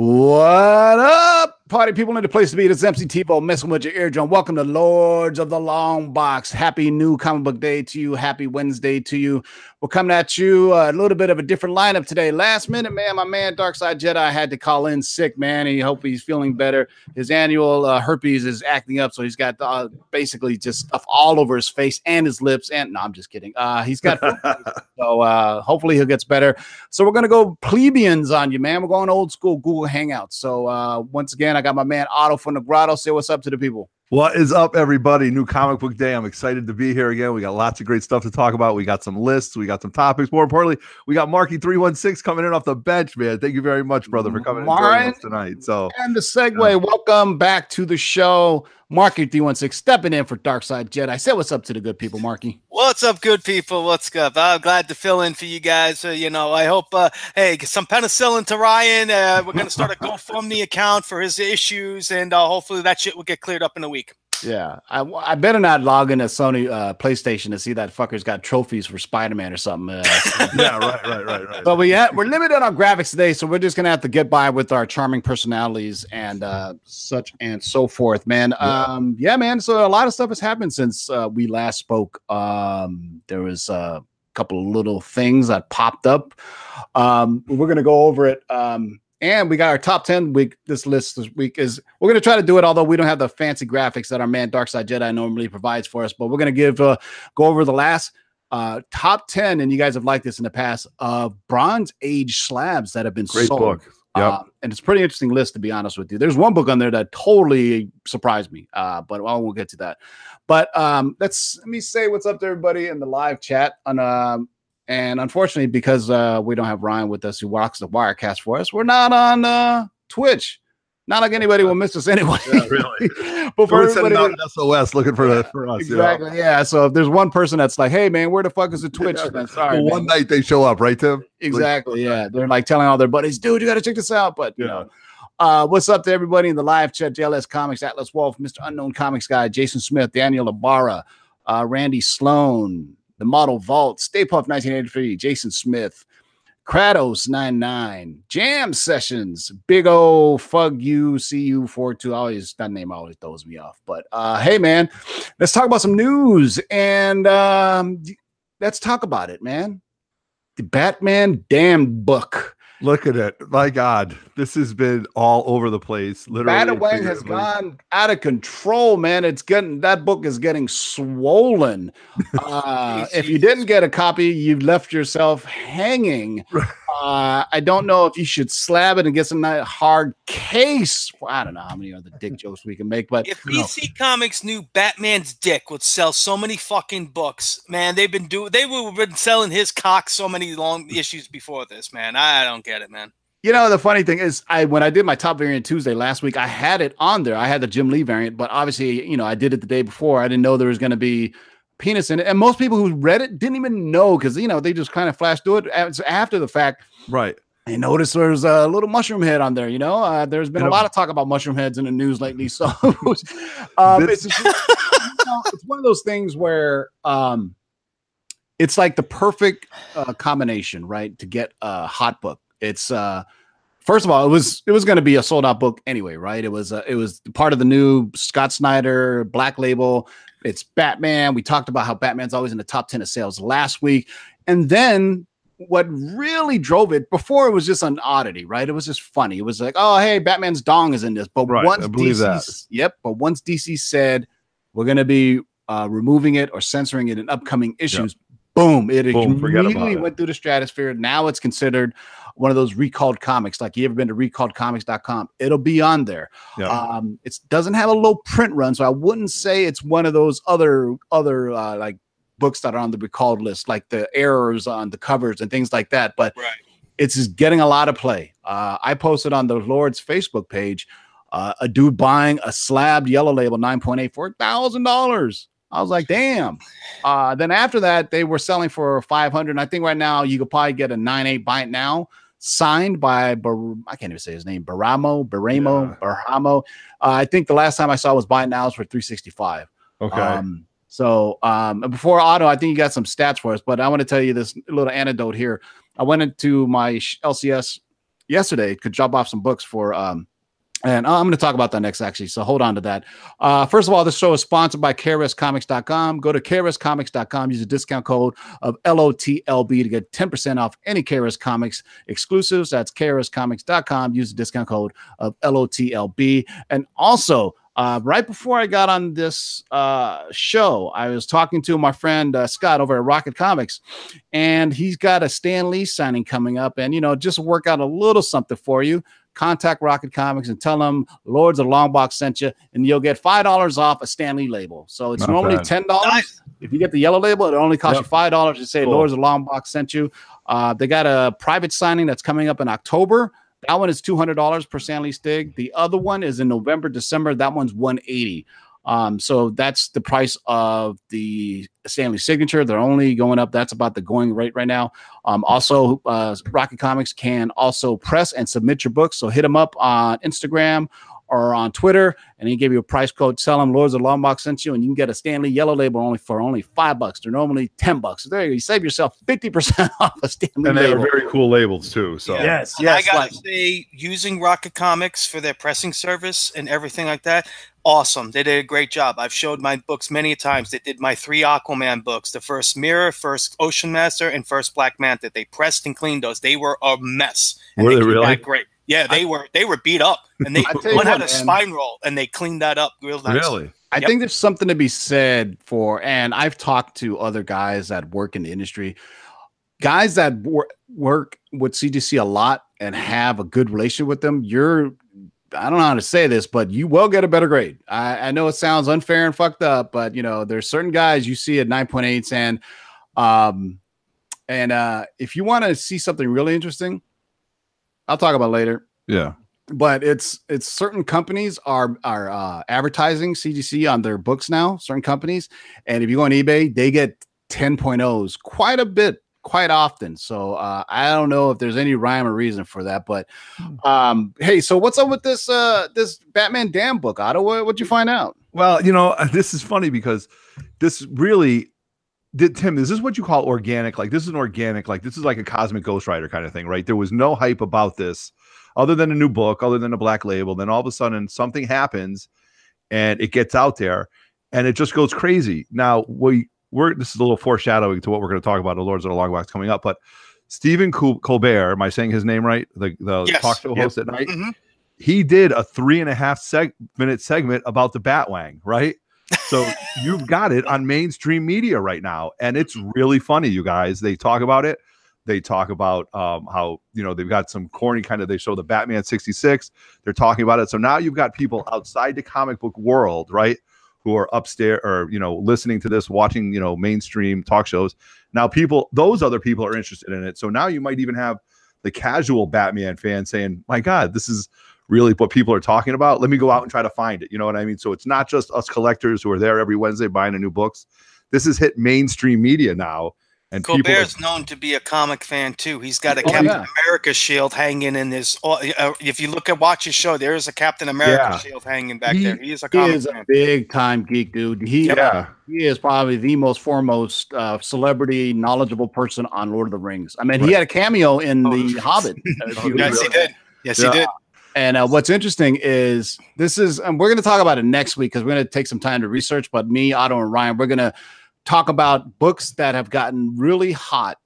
What up, party people in the place to be? This is MC Tebow messing with your eardrum. Welcome to Lords of the Long Box. Happy new comic book day to you. Happy Wednesday to you. We're coming at you uh, a little bit of a different lineup today. Last minute, man, my man Darkside Jedi had to call in sick, man. He hope he's feeling better. His annual uh, herpes is acting up, so he's got uh, basically just stuff all over his face and his lips. And no, I'm just kidding. Uh, he's got so uh, hopefully he gets better. So we're gonna go plebeians on you, man. We're going old school Google Hangouts. So uh, once again, I got my man Otto from the Grotto. Say what's up to the people. What is up, everybody? New comic book day. I'm excited to be here again. We got lots of great stuff to talk about. We got some lists, we got some topics. More importantly, we got Marky316 coming in off the bench, man. Thank you very much, brother, for coming in tonight. So and the segue, uh, welcome back to the show. Marky 316 stepping in for Darkside Jedi. Say what's up to the good people, Marky. What's up, good people? What's up? I'm glad to fill in for you guys. Uh, you know, I hope, uh, hey, some penicillin to Ryan. Uh, we're going to start a GoFundMe account for his issues, and uh, hopefully that shit will get cleared up in a week. Yeah, I, I better not log into Sony uh, PlayStation to see that fucker's got trophies for Spider Man or something. Uh, yeah, right, right, right, right. But we ha- we're limited on graphics today, so we're just gonna have to get by with our charming personalities and uh, such and so forth, man. Yeah. Um, yeah, man. So a lot of stuff has happened since uh, we last spoke. Um, there was a couple of little things that popped up. Um, we're gonna go over it. Um, and we got our top 10 week. This list this week is we're going to try to do it, although we don't have the fancy graphics that our man Darkside Jedi normally provides for us. But we're going to give uh, go over the last uh, top 10, and you guys have liked this in the past of Bronze Age slabs that have been Great sold. book. Yep. Um, and it's a pretty interesting list, to be honest with you. There's one book on there that totally surprised me, uh, but I won't get to that. But um, let's let me say what's up to everybody in the live chat on um, and unfortunately, because uh, we don't have Ryan with us who walks the Wirecast for us, we're not on uh, Twitch. Not like anybody will miss us anyway. Yeah, really. but for everybody out SOS looking for yeah, for us. Exactly. You know? Yeah. So if there's one person that's like, "Hey, man, where the fuck is the Twitch?" Then sorry. Well, one night they show up, right, Tim? Exactly. Like, yeah. They're like telling all their buddies, "Dude, you got to check this out." But you yeah. know. Uh, what's up to everybody in the live chat? JLS Comics, Atlas Wolf, Mr. Unknown Comics Guy, Jason Smith, Daniel Ibarra, uh, Randy Sloan, the Model Vault, Stay Puff 1983, Jason Smith, Kratos 99, Jam Sessions, Big O Fug You CU 42. Always that name always throws me off. But uh hey man, let's talk about some news and um let's talk about it, man. The Batman damn book. Look at it. My God, this has been all over the place. Literally, Batawang has gone out of control, man. It's getting that book is getting swollen. Uh, if you didn't get a copy, you've left yourself hanging. Uh, I don't know if you should slab it and get some hard case. Well, I don't know how many other dick jokes we can make, but if DC know. Comics knew Batman's dick would sell so many fucking books, man, they've been doing they would have been selling his cock so many long issues before this, man. I don't get it, man. You know, the funny thing is, I when I did my top variant Tuesday last week, I had it on there. I had the Jim Lee variant, but obviously, you know, I did it the day before. I didn't know there was going to be penis in it, and most people who read it didn't even know because you know they just kind of flashed through it after the fact. Right. I noticed there's a little mushroom head on there. You know, uh, there's been a lot of talk about mushroom heads in the news lately. So um, it's, just, you know, it's one of those things where um, it's like the perfect uh, combination, right? To get a hot book it's uh first of all, it was it was going to be a sold out book anyway, right? It was uh, it was part of the new Scott Snyder Black Label. It's Batman. We talked about how Batman's always in the top ten of sales last week, and then what really drove it before it was just an oddity, right? It was just funny. It was like, oh hey, Batman's dong is in this, but right, once DC, yep, but once DC said we're going to be uh, removing it or censoring it in upcoming issues. Yep. Boom! It Boom, immediately went through the stratosphere. Now it's considered one of those recalled comics. Like you ever been to recalledcomics.com? It'll be on there. Yeah. Um, it doesn't have a low print run, so I wouldn't say it's one of those other other uh, like books that are on the recalled list, like the errors on the covers and things like that. But right. it's just getting a lot of play. Uh, I posted on the Lord's Facebook page uh, a dude buying a slabbed yellow label 9.8 for thousand dollars. I was like, damn. Uh, then after that, they were selling for 500. I think right now you could probably get a 9.8 buy it now signed by Bar- I can't even say his name, Baramo, Baramo, yeah. Baramo. Uh, I think the last time I saw was buy nows for 365. Okay. Um, so um, before Otto, I think you got some stats for us, but I want to tell you this little anecdote here. I went into my LCS yesterday. to drop off some books for um, and I'm going to talk about that next, actually. So hold on to that. Uh, first of all, this show is sponsored by KRSComics.com. Go to KRSComics.com, use the discount code of LOTLB to get 10% off any KRS Comics exclusives. That's KRSComics.com. Use the discount code of LOTLB. And also, uh, right before I got on this uh, show, I was talking to my friend uh, Scott over at Rocket Comics, and he's got a Stan Lee signing coming up. And, you know, just work out a little something for you contact Rocket Comics and tell them Lords of the Long Box sent you, and you'll get five dollars off a Stan Lee label. So it's Not normally bad. ten dollars. Nice. If you get the yellow label, it only costs yep. you five dollars to say cool. Lords of the Long Box sent you. Uh, they got a private signing that's coming up in October. That one is two hundred dollars per Stan Lee Stig. The other one is in November, December. That one's one eighty. Um, so that's the price of the Stan Lee signature. They're only going up. That's about the going rate right now. Um, also, uh, Rocket Comics can also press and submit your books. So hit them up on Instagram or on Twitter, and he gave you a price code. Tell them Lords of Long Box sent you, and you can get a Stan Lee yellow label only for only five bucks. They're normally ten bucks. So there you, go. you save yourself fifty percent off a Stan Lee. And they label. are very cool labels too. So yes, yes. I gotta like, say, using Rocket Comics for their pressing service and everything like that, awesome. They did a great job. I've showed my books many times. They did my three Aquaman books: the first Mera, first Ocean Master, and first Black Manta. They pressed and cleaned those. They were a mess. were they, they really great? Yeah, they I, were. They were beat up, and they one had a spine roll, and they cleaned that up real nice. Really. I yep. think there's something to be said for, and I've talked to other guys that work in the industry, guys that wor- work with CGC a lot and have a good relationship with them. You're I don't know how to say this, but you will get a better grade. I, I, know it sounds unfair and fucked up, but you know, there's certain guys you see at 9.8s and um and uh if you want to see something really interesting, I'll talk about later. Yeah. But it's it's certain companies are are uh advertising CGC on their books now, certain companies. And if you go on eBay, they get 10.0s quite a bit quite often. So uh, I don't know if there's any rhyme or reason for that. But hmm. um, hey, so what's up with this uh, this Batman Damn book, Otto? What, what'd you find out? Well, you know, this is funny because this really did Tim, this is this what you call organic? Like this is an organic, like this is like a cosmic Ghost Rider kind of thing, right? There was no hype about this other than a new book, other than a black label. Then all of a sudden something happens and it gets out there and it just goes crazy. Now, we we're this is a little foreshadowing to what we're going to talk about the Lords of the Long Box coming up, but Stephen Colbert, am I saying his name right? The the yes. talk show host yep. at night. Mm-hmm. He did a three and a half seg- minute segment about the Batwang, right? So you've got it on mainstream media right now, and it's really funny, you guys. They talk about it. They talk about um, how you know they've got some corny kind of. They show the Batman sixty six. They're talking about it. So now you've got people outside the comic book world, right? who are upstairs or you know listening to this watching you know mainstream talk shows now people those other people are interested in it so now you might even have the casual batman fan saying my god this is really what people are talking about let me go out and try to find it you know what i mean so it's not just us collectors who are there every wednesday buying a new books this has hit mainstream media now and Colbert's are, known to be a comic fan too. He's got a oh, Captain yeah. America shield hanging in his. Uh, if you look at watch his show, there is a Captain America yeah. shield hanging back he, there. He is a comic he is fan. a big time geek dude. He yeah. he is probably the most foremost uh, celebrity knowledgeable person on Lord of the Rings. I mean, right. he had a cameo in oh. the Hobbit. Uh, yes, he did. Yes, yeah. he did. And uh, what's interesting is this is, and we're going to talk about it next week because we're going to take some time to research. But me, Otto, and Ryan, we're going to talk about books that have gotten really hot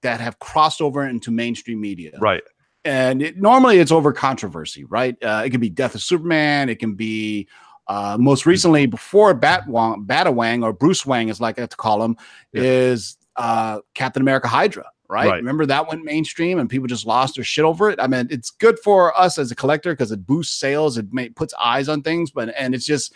that have crossed over into mainstream media. Right. And it, normally it's over controversy, right? Uh, it can be Death of Superman. It can be uh, most recently before Batwang, Batawang or Bruce Wang, as like I like to call him, yeah. is uh, Captain America Hydra. Right? right? Remember that went mainstream and people just lost their shit over it. I mean, it's good for us as a collector because it boosts sales, it may, puts eyes on things, but and it's just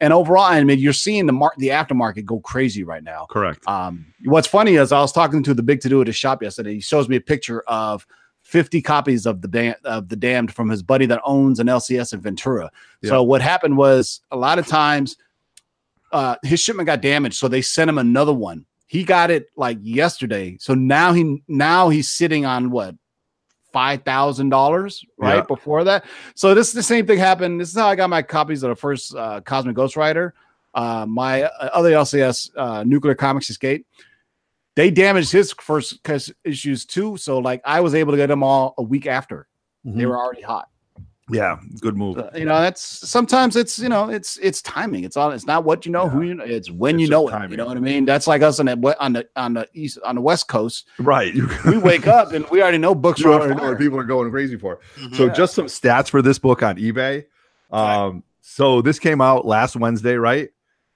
and overall, I mean, you're seeing the mar- the aftermarket go crazy right now. Correct. Um, what's funny is I was talking to the big to do at his shop yesterday. He shows me a picture of 50 copies of the da- of the damned from his buddy that owns an LCS in Ventura. So what happened was a lot of times uh, his shipment got damaged, so they sent him another one. He got it like yesterday. So now he now he's sitting on what five thousand dollars right yeah. before that. So this is the same thing happened. This is how I got my copies of the first uh, Cosmic Ghost Rider. Uh, my uh, other LCS uh, Nuclear Comics Escape. They damaged his first issues too, so like I was able to get them all a week after. Mm-hmm. They were already hot. Yeah, good move. Uh, you know, that's sometimes it's you know it's it's timing. It's all it's not what you know, yeah. who you know. It's when it's you know it. You know what I mean? That's like us on the on the on the east on the west coast. Right. we wake up and we already know books. You already know what people are going crazy for. Mm-hmm. So yeah. just some stats for this book on eBay. Um, so this came out last Wednesday, right?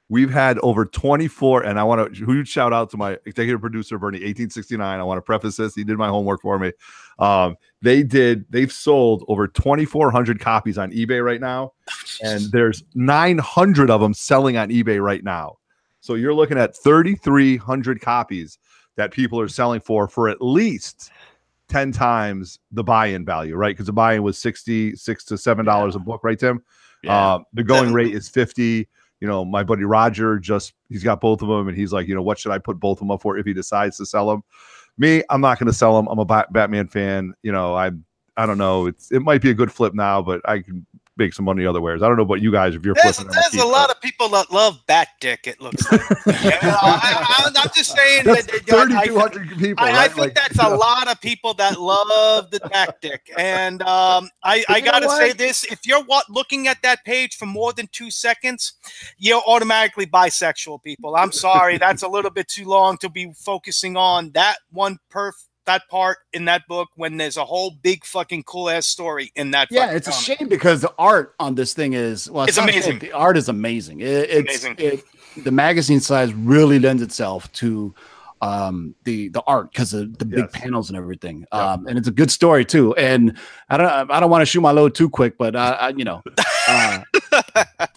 We've had over 24, and I want to huge shout out to my executive producer, Bernie, 1869. I want to preface this. He did my homework for me. Um, they did, they've sold over 2,400 copies on eBay right now, and there's 900 of them selling on eBay right now. So you're looking at 3,300 copies that people are selling for for at least 10 times the buy-in value, right? Because the buy-in was 66 to $7 yeah. a book, right, Tim? Yeah. Uh, the going rate is 50 you know, my buddy Roger just he's got both of them, and he's like, you know, what should I put both of them up for if he decides to sell them? Me, I'm not going to sell them. I'm a Batman fan. You know, I I don't know. It's it might be a good flip now, but I can make some money other ways. I don't know about you guys if you're there's, there's a lot of people that love Bat Dick. It looks like. you know, I, am just saying that's that, 3,200 people. I, right? I think like, that's a lot of people that love the Bat Dick. And um, I, I got to say this: if you're what, looking at that page for more than two seconds, you're automatically bisexual. People, I'm sorry, that's a little bit too long to be focusing on that one perf that part in that book when there's a whole big fucking cool ass story in that. Yeah, it's comic. a shame because the art on this thing is well, it's, it's amazing. The art is amazing. It, it's amazing. It, the magazine size really lends itself to um the the art because of the big yes. panels and everything um and it's a good story too and i don't i don't want to shoot my load too quick but uh, I, you know uh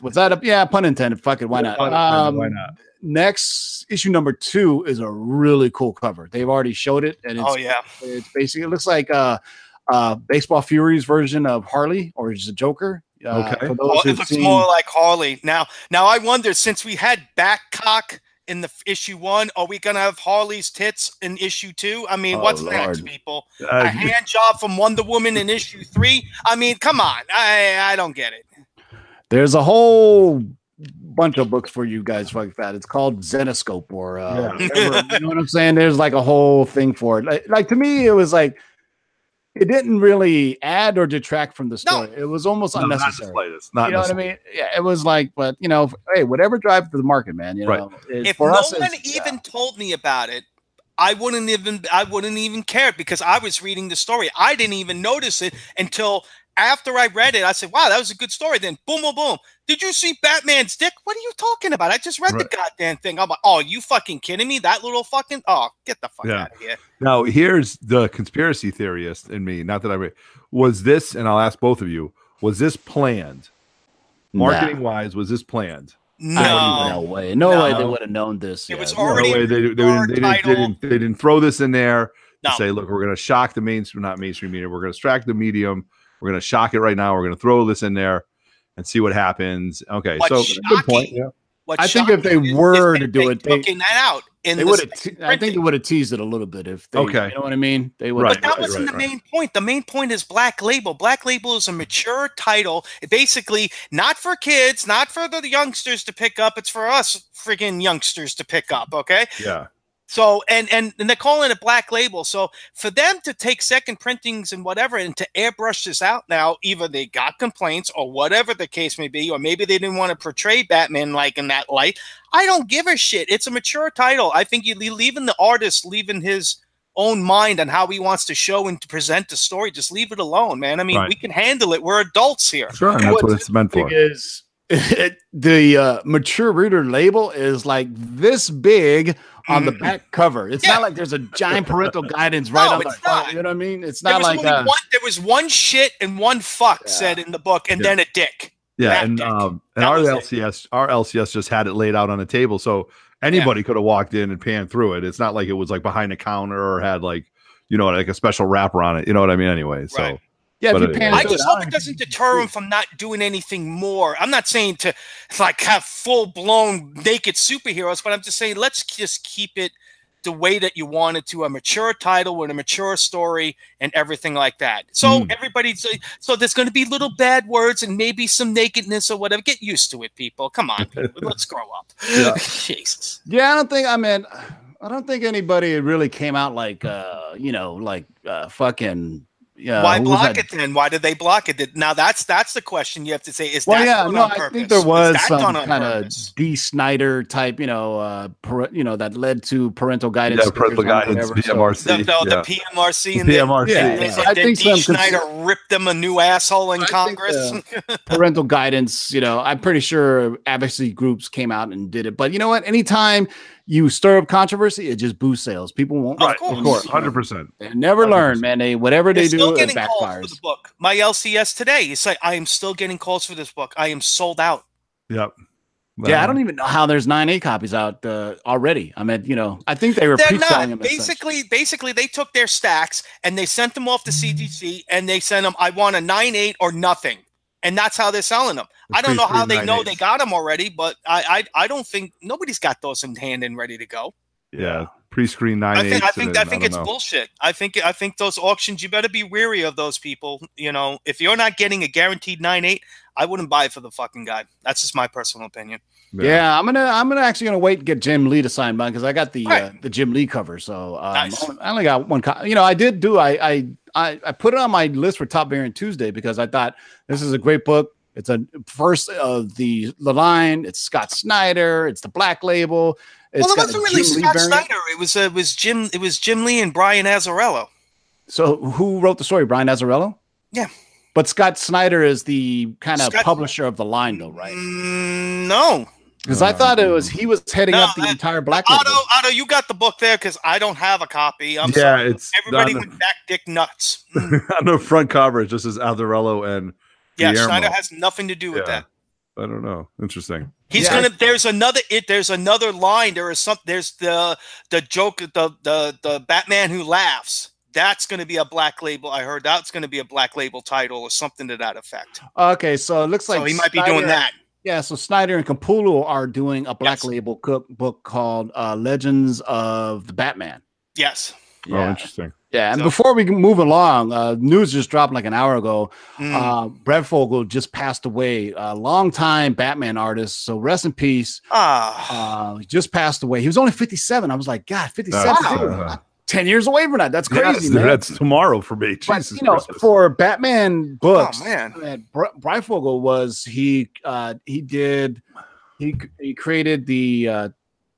was that a yeah pun intended fuck it why not um, why not next issue number two is a really cool cover. They've already showed it, and it's, oh yeah, it's basically it looks like uh, uh, Baseball Fury's version of Harley or is a Joker. Uh, okay, well, it looks seen... more like Harley now. Now I wonder since we had Backcock in the issue one, are we gonna have Harley's tits in issue two? I mean, oh, what's Lord. next, people? Uh, a hand job from Wonder Woman in issue three? I mean, come on, I I don't get it. There's a whole bunch of books for you guys like that. It's called Zenescope or uh, yeah. you know what I'm saying? There's like a whole thing for it. Like, like, to me, it was like it didn't really add or detract from the story. No. It was almost no, unnecessary. Not, not you know what I mean? Yeah, it was like, but you know, hey, whatever drives the market, man. You know, right. if no one even yeah. told me about it, I wouldn't even I wouldn't even care because I was reading the story. I didn't even notice it until after I read it, I said, wow, that was a good story. Then boom, boom, boom. Did you see Batman's dick? What are you talking about? I just read right. the goddamn thing. I'm like, oh, you fucking kidding me? That little fucking oh, get the fuck yeah. out of here. Now here's the conspiracy theorist in me. Not that I read. Was this, and I'll ask both of you, was this planned? Marketing nah. wise, was this planned? No, no way. No, no, way they would have known this. It yet. was already. No way they, they, didn't, they, didn't, they, didn't, they didn't throw this in there no. to say, look, we're going to shock the mainstream, not mainstream media. We're going to distract the medium we're going to shock it right now. We're going to throw this in there and see what happens. Okay, What's so shocking, good point. Yeah. I think if they were to do it, they, that out. In they would have. Te- I think they would have teased it a little bit if. They, okay, you know what I mean. They would. Right, but that right, wasn't right, the main point. The main point is Black Label. Black Label is a mature title. Basically not for kids, not for the youngsters to pick up. It's for us freaking youngsters to pick up. Okay. Yeah. So and, and and they're calling it black label. So for them to take second printings and whatever and to airbrush this out now, either they got complaints or whatever the case may be, or maybe they didn't want to portray Batman like in that light. I don't give a shit. It's a mature title. I think you leaving the artist leaving his own mind on how he wants to show and to present the story. Just leave it alone, man. I mean, right. we can handle it. We're adults here. Sure, and that's what it's meant for. Is it, the uh, mature reader label is like this big on the mm. back cover. It's yeah. not like there's a giant parental guidance right no, on the front. You know what I mean? It's not like uh, one, there was one shit and one fuck yeah. said in the book, and yeah. then a dick. Yeah, and um, and our LCS, it. our LCS just had it laid out on a table, so anybody could have walked in and panned through it. It's not like it was like behind a counter or had like you know like a special wrapper on it. You know what I mean? Anyway, so. Right. Yeah, but I just hope it doesn't deter him from not doing anything more. I'm not saying to like have full blown naked superheroes, but I'm just saying let's just keep it the way that you want it to a mature title with a mature story and everything like that. So mm. everybody's so there's going to be little bad words and maybe some nakedness or whatever. Get used to it, people. Come on, people. let's grow up. Yeah. Jesus. Yeah, I don't think. I mean, I don't think anybody really came out like uh, you know, like uh, fucking Yeah. Why block it then? Why did they block it? Now that's that's the question you have to say. Is well, that yeah, done no, on I purpose? think there was that some kind of purpose? Dee Snider type, you know, uh, par- you know, that led to parental guidance. Yeah, parental guidance, whatever, so- PMRC. the, the, yeah. the PMRC and The the- PMRC, Yeah, it's yeah. I then think Dee some cons- Snider ripped them a new asshole in I think, Congress. uh, parental guidance, you know, I'm pretty sure advocacy groups came out and did it. But you know what? Anytime you stir up controversy, it just boosts sales. People won't. Of Right, course. of course, hundred percent. They never 100%. learn, man. They whatever they They're still do, it getting calls for backfires. the book. My LCS today, it's like I am still getting calls for this book. I am sold out. Yep. Yeah, I don't even know how there's nine A copies out uh, already. I mean, you know, I think they were They're not. them. as such. Basically, basically, they took their stacks and they sent them off to CGC and they sent them. I want a nine eight or nothing, and that's how they're selling them. The I don't know how they know 9.8s. they got them already, but I, I, I don't think nobody's got those in hand and ready to go. Yeah, pre-screen nine. I think, I think, I think don't it's know. bullshit. I think, I think those auctions. You better be weary of those people. You know, if you're not getting a guaranteed nine eight, I wouldn't buy it for the fucking guy. That's just my personal opinion. Yeah. I'm gonna I'm gonna actually gonna wait and get Jim Lee to sign mine because I got the uh, the Jim Lee cover. So um, Nice. I only- got one. Co- you know, I did do I, I I I put it on my list for Top Variant Tuesday because I thought this is a great book. It's a first of the the line. It's Scott Snyder. It's the Black Label. It's well, it wasn't really Jim Scott. Snyder. It was, uh, it was Jim. It was Jim Lee and Brian Azzarello. So who wrote the story? Brian Azzarello. Yeah. But Scott Snyder is the kind of Scott- publisher of the line, though, right? Mm, no, Because I thought it was he was heading No, up the uh, entire Black Label. Otto. Otto, you got the book there because I don't have a copy. I'm yeah, sorry. it's Everybody on, went back dick nuts. Mm. the, on the front cover. It just says Aldarello and yeah, Guillermo. Snyder has nothing to do with Yeah. that. I don't know. Interesting. He's Yeah. gonna. There's another. It. There's another line. There is some. There's the the joke. The the the Batman who laughs. That's going to be a black label. I heard that's going to be a black label title or something to that effect. Okay, so it looks like so he might be doing that. Yeah, so Snyder and Capullo are doing a Black Yes. Label cookbook called uh, Legends of the Batman. Yes. Oh, interesting. Yeah, and So- before we move along, uh, news just dropped like an hour ago. Mm. Uh, Breyfogle just passed away, a longtime Batman artist. So rest in peace. ah. Uh, he just passed away. He was only 57. I was like, God, 57. That's, dude, uh, 10 years away from that. That's crazy, man. that's tomorrow for me. But, Jesus you know, Christmas. for Batman books, Oh, man. man, Br- Breyfogle was he uh he did he he created the uh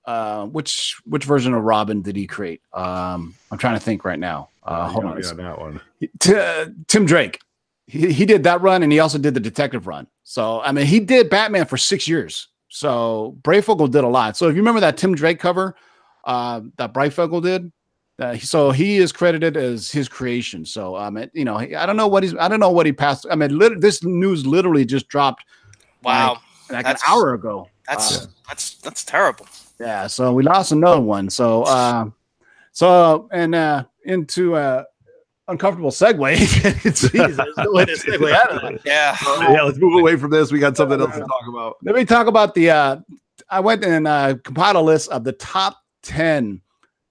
uh which which version of Robin did he create? Um I'm trying to think right now. Uh hold on. yeah, that one. T- uh, Tim Drake. He, he did that run and he also did the detective run. So I mean he did Batman for 6 years. So Breyfogle did a lot. So if you remember that Tim Drake cover uh that Breyfogle did uh, so he is credited as his creation. So um, it, you know, I don't know what he's, I don't know what he passed. I mean, lit- this news literally just dropped wow. like That's- an hour ago. That's Uh, that's that's terrible. yeah. So we lost another one. So, uh, so and uh, into uh, uncomfortable segue. Jeez, no way to segue out of that. Yeah. yeah, let's move away from this. We got something else to talk about. Let me talk about the. Uh, I went and uh, compiled a list of the top ten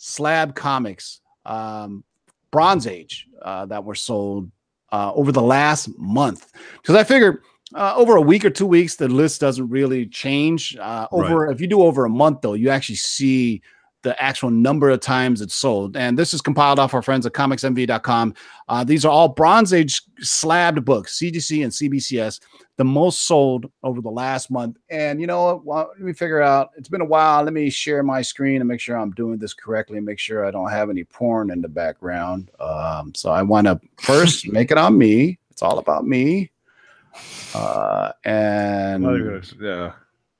slab comics, um, Bronze Age, uh, that were sold uh, over the last month. Because I figure uh, over a week or two weeks, the list doesn't really change. Uh, over if you do over a month, though, you actually see the actual number of times it's sold. And this is compiled off our friends at comicsmv.com. Uh, these are all Bronze Age slabbed books, CGC and CBCS, the most sold over the last month. And you know what? Well, let me figure out. It's been a while. Let me share my screen and make sure I'm doing this correctly and make sure I don't have any porn in the background. Um, so I want to first make it on me. It's all about me. Uh, and Yeah.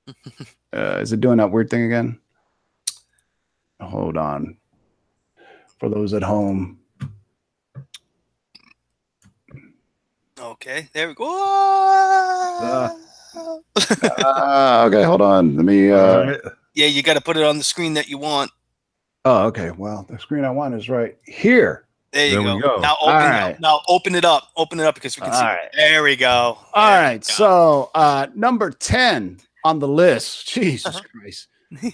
uh, is it doing that weird thing again? Hold on. For those at home, Okay. There we go. uh, okay, hold on. Let me. Uh, yeah, you got to put it on the screen that you want. oh, okay. Well, the screen I want is right here. There you There go. go. Now open All it right. up. Now open it up. Open it up because we can All see. right. There we go. All There right. go. So, uh, number 10 on the list. Jesus Uh-huh. Christ.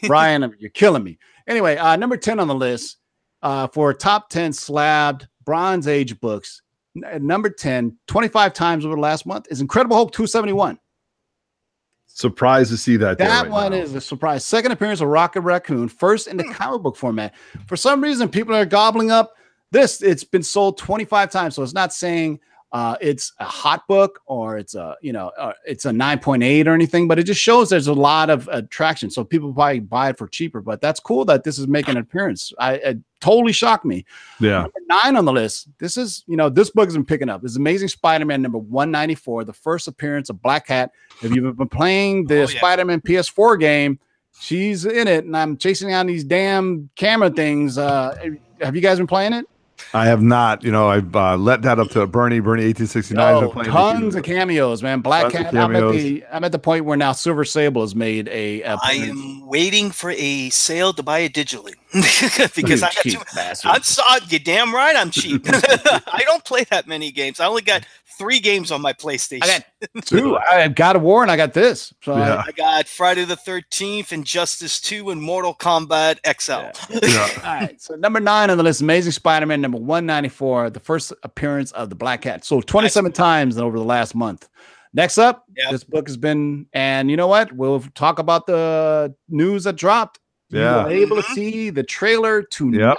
Brian, you're killing me. Anyway, uh, number 10 on the list uh, for top 10 slabbed Bronze Age books. N- at number 10, 25 times over the last month is Incredible Hulk 271. Surprised to see that. That right one now. is a surprise. Second appearance of Rocket Raccoon, first in the Hmm. comic book format. For some reason, people are gobbling up This it's been sold 25 times, so it's not saying uh, it's a hot book or it's a you know uh, it's a 9.8 or anything but it just shows there's a lot of attraction. So people probably buy it for cheaper but that's cool that this is making an appearance. I it totally shocked me. Yeah. Number nine on the list this is you know this book has been picking up. This amazing spider-man number 194 the first appearance of black cat if you've been playing the Oh, yeah. spider-man ps4 game? She's in it and i'm chasing down these damn camera things. Uh have you guys been playing it I have not. You know, I've uh, let that up to Bernie. Bernie eighteen sixty nine. Oh, tons of cameos, man. Black Tons Cat. I'm at cameos. the I'm at the point where now Silver Sable has made a. a I am waiting for a sale to buy it digitally because I got cheap too. bastard. I'm so, you damn right I'm cheap. I don't play that many games. I only got three games on my PlayStation. I got two. I have God of War and I got this. So I- Yeah. I got Friday the 13th, Injustice 2, and Mortal Kombat XL. Yeah. all right. So number nine on the list, Amazing Spider-Man number 194, the first appearance of the Black Cat. So 27 times over the last month. Next up, Yep. this book has been, and you know what? We'll talk about the news that dropped. You Yeah. were able to Mhm. see the trailer tonight. Yep.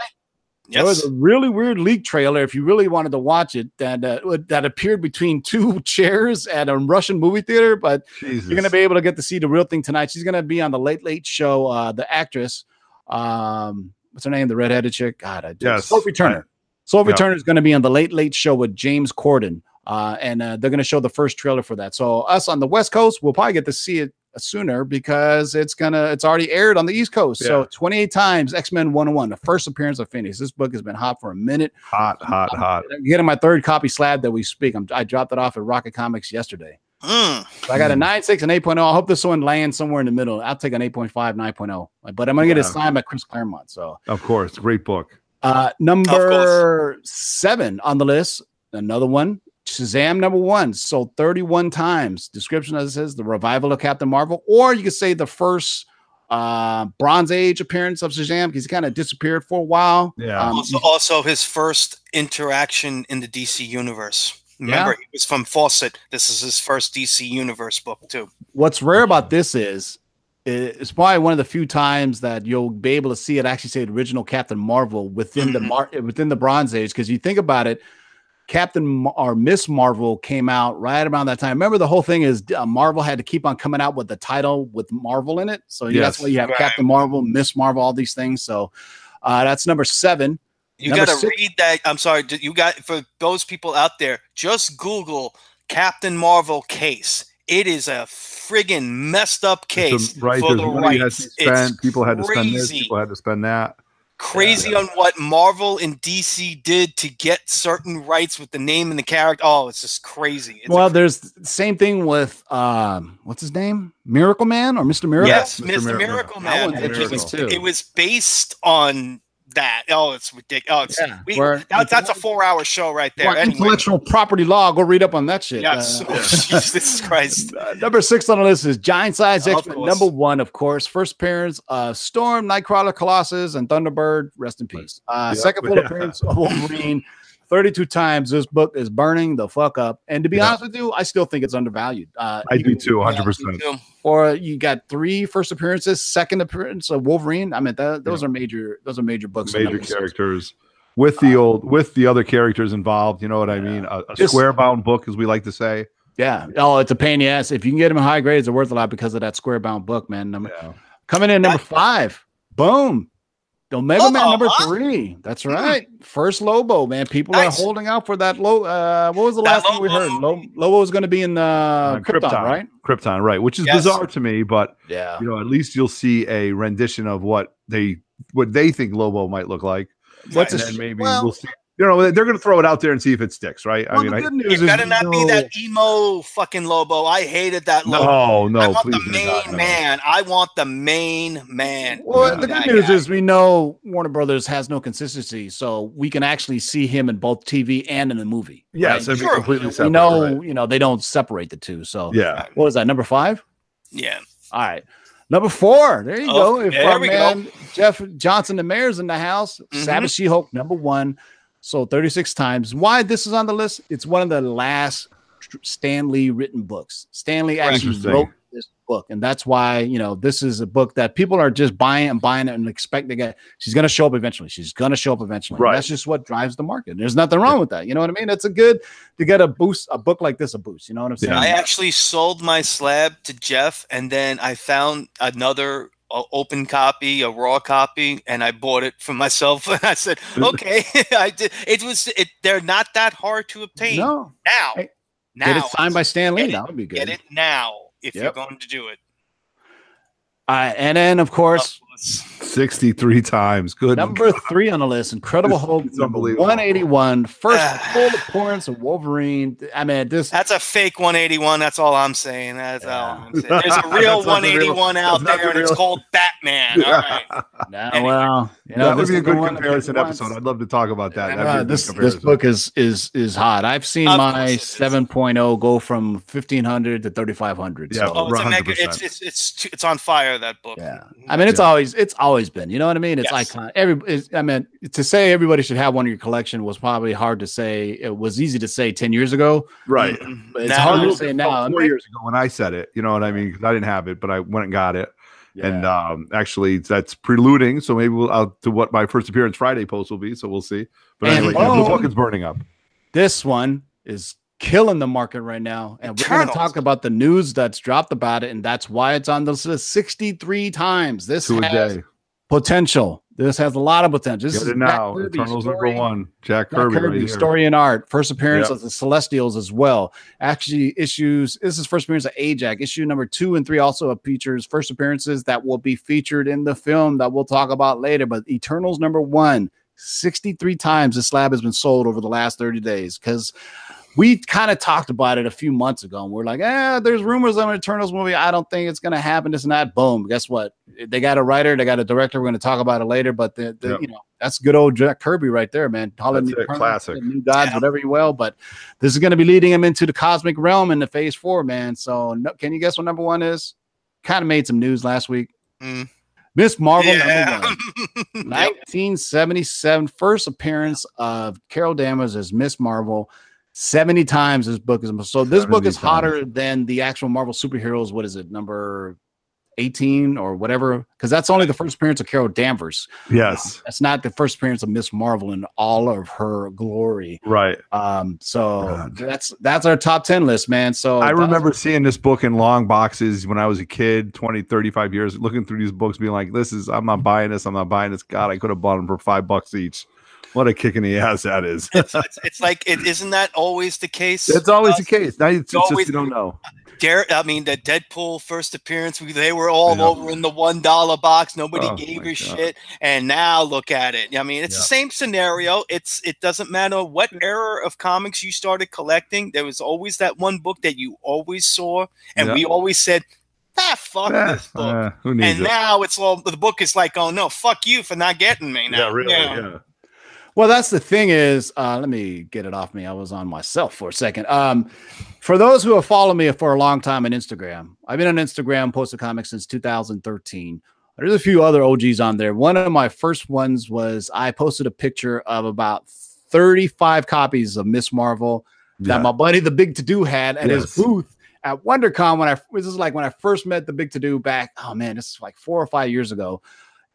There was a really weird leak trailer. If you really wanted to watch it, that uh, that appeared between two chairs at a Russian movie theater. But Jesus. you're gonna be able to get to see the real thing tonight. She's gonna be on the Late Late Show. Uh, the actress, um, what's her name? The redheaded chick. God, I Yes. Sophie Turner. Sophie Yeah. Turner is gonna be on the Late Late Show with James Corden. Uh, and uh, they're gonna show the first trailer for that. So us on the West Coast, we'll probably get to see it sooner because it's gonna it's already aired on the East Coast. So 28 times X-Men 101, the first appearance of Phoenix. This book has been hot for a minute. hot, hot, hot. I'm getting my third copy slab that we speak. I'm, I dropped it off at Rocket Comics yesterday. Mm. So I got a 9.6 and 8.0. I hope this one lands somewhere in the middle. I'll take an 8.5, 9.0. But I'm gonna get it Yeah. signed by Chris Claremont. So Of course, great book. uh number seven on the list, another one. Shazam number one, sold 31 times. Description as it says the revival of Captain Marvel, or you could say the first uh Bronze Age appearance of Shazam because he kind of disappeared for a while. Yeah. Um, Also, also, his first interaction in the DC universe. Remember, Yeah. he was from Fawcett. This is his first DC universe book too. what's rare about this is it's probably one of the few times that you'll be able to see it actually say the original Captain Marvel within the Mhm. mar- within the Bronze Age because you think about it, Captain or Miss Marvel came out right around that time. Remember the whole thing is uh, Marvel had to keep on coming out with the title with Marvel in it, so yeah, that's why you have Right. Captain Marvel, Miss Marvel, all these things. So uh, that's number seven. You got to read that. I'm sorry. You got for those people out there. Just Google Captain Marvel case. It is a friggin' messed up case a- right. for the money had to rights. be. It's People had to spend this. crazy. People had to spend that. Crazy on what Marvel and DC did to get certain rights with the name and the character. Oh, it's just crazy. It's a well, there's the same thing with um, what's his name, Miracle Man or Mister Miracle. Yes, Mr. Mr. Miracle. Miracle That Man. one's It was, it was based on that. Oh, it's ridiculous. Oh, it's, Yeah, we, where- that, that's a four-hour show right there. Anyway. intellectual property law. Go read up on that shit. Yes. Uh, Oh, Jesus Christ. uh, number six on the list is Giant Size Of X Men. Number one, of course. First appearance of Storm, Nightcrawler, Colossus, and Thunderbird. Rest in peace. Uh, Yep. Second full appearance of Wolverine. 32 times. This book is burning the fuck up. And to be Yeah. honest with you, I still think it's undervalued. Uh, I do too, 100%. Too. Or you got three first appearances, second appearance of Wolverine. I mean, that, those are major. Those are major books. Major characters with the old, with the other characters involved. You know what I mean? A, a Just- square bound book, as we like to say. Yeah. Oh, it's a pain in the ass. If you can get them in high grades, they're worth a lot because of that square bound book, man. Number, Yeah. Coming in number five. Boom. Omega Man number huh? three. That's right. First Lobo, man. People Nice. are holding out for that low. Uh, what was the That last thing we heard? Lobo. Lo- Lobo is going to be in uh, Uh, Krypton, Krypton. right? Krypton, right? Which is Yes. bizarre to me, but Yeah. you know, at least you'll see a rendition of what they what they think Lobo might look like. What's and a then maybe well- we'll see. You know, they're going to throw it out there and see if it sticks, right? I mean, the I, good news It better not you be that emo fucking Lobo. I hated that Lobo. no, no, I want please the main not, no. man. I want the main man. Well, Yeah. the good news guy. is we know Warner Brothers has no consistency, so we can actually see him in both TV and in the movie. Yes, right? it'd be Sure. completely we separate. know, right. you know, they don't separate the two. So, Yeah, what was that? Number five. Yeah. All right. Number four. There you Oh, go. If there our we go. man Jeff Johnson, the mayor's in the house, Mhm. Savage She Hulk, number one. So 36 times. Why this is on the list? It's one of the last Stan Lee written books. Stan Lee actually wrote this book, and that's why you know this is a book that people are just buying and buying it and expect to get. She's going to show up eventually. She's going to show up eventually. Right. That's just what drives the market. There's nothing wrong with that. You know what I mean? It's a good to get a boost, a book like this, a boost. You know what I'm saying? I actually sold my slab to Jeff, and then I found another uh, open copy, a raw copy, and I bought it for myself. And I said, "Okay, I did." It was. It, they're not that hard to obtain no. now. Hey, now, Get it signed by Stan Lee. It- That would be good. get it now if you're going to do it. Right, and then of course. 63 times. Good. Number three on the list, Incredible Hulk, It's number unbelievable. 181, first Ah. full appearance of Wolverine. I mean, this That's a fake 181. That's all I'm saying. That's all I'm saying. There's a real That's not the real- 181 out that's there, the and it's called Batman. All right. Nah, Anyway. well, you know, that would be a good comparison episode. I'd love to talk about that. That'd be a Uh, this this book is is is hot. I've seen Of my course 7.0 go from 1500 to 3500. Yeah, so, Oh, it's, a mega, it's, it's it's it's on fire. That book. yeah. I mean, it's always it's always been. You know what I mean? It's Yes. iconic. Every it's, I mean, to say everybody should have one in your collection was probably hard to say. It was easy to say 10 years ago, right. Mhm. but it's Now- hard to say now. Four years ago when I said it, you know what I mean? Because I didn't have it, but I went and got it. And um, actually, that's preluding. So maybe we'll out to what my first appearance Friday post will be. So we'll see. But anyway, yeah, the book is burning up. this one is killing the market right now. And we're going to talk about the news that's dropped about it. And that's why it's on the list 63 times. This Two has. Potential. This has a lot of potential. This Get is it now. Eternals story- number one. Jack Jack Kirby. Kirby, right story and art, first appearance Yep. of the Celestials as well. Actually, issues this is first appearance of Ajax. Issue number two and three also features first appearances that will be featured in the film that we'll talk about later. But Eternals number one, 63 times this slab has been sold over the last 30 days because we kind of talked about it a few months ago and we're like, eh, there's rumors of an Eternals movie. I don't think it's gonna happen. This and that. Boom. Guess what? They got a writer, they got a director. We're gonna talk about it later, but the, the Yep. you know that's good old Jack Kirby right there, man. Calling That's the it, classic. the new gods, Yeah. whatever you will. But this is gonna be leading him into the cosmic realm in the phase four, man. So no, can you guess what number one is? Kind of made some news last week. Mm. Miss Marvel number one. 1977, first appearance of Carol Danvers as Miss Marvel. 70 times this book is so this book 70 is hotter than the actual Marvel superheroes. What is it, number 18 or whatever? Because that's only the first appearance of Carol Danvers. Yes. That's not the first appearance of Miss Marvel in all of her glory. Right. Um, so God. that's that's our top 10 list, man. So I remember seeing this book in long boxes when I was a kid, 20, 35 years, looking through these books, being like, this is, I'm not buying this. I'm not buying this. God, I could have bought them for five bucks each. What a kick in the ass that is. it's, it's, it's like it isn't that always the case? It's always Uh, the case. Now it's, it's just always- you don't know. Dar- I mean, the Deadpool first appearance, we- they were all Yeah. over in the one dollar box. Nobody Oh, gave a shit, and now look at it. I mean, it's the same scenario. It's it doesn't matter what era of comics you started collecting. There was always that one book that you always saw, and Yeah. we always said, "Ah, fuck Eh, this book." uh, and it? now it's all the book is like, "Oh no, fuck you for not getting me." Now, yeah, really. Yeah. Well, that's the thing is, uh, let me get it off me. I was on myself for a second. Um, for those who have followed me for a long time on Instagram, I've been on Instagram, posted comics since 2013. There's a few other OGs on there. One of my first ones was I posted a picture of about 35 copies of Miss Marvel that Yeah. my buddy the Big To Do had at Yes. his booth at WonderCon when I this is like when I first met the Big To Do back. Oh man, this is like four or five years ago.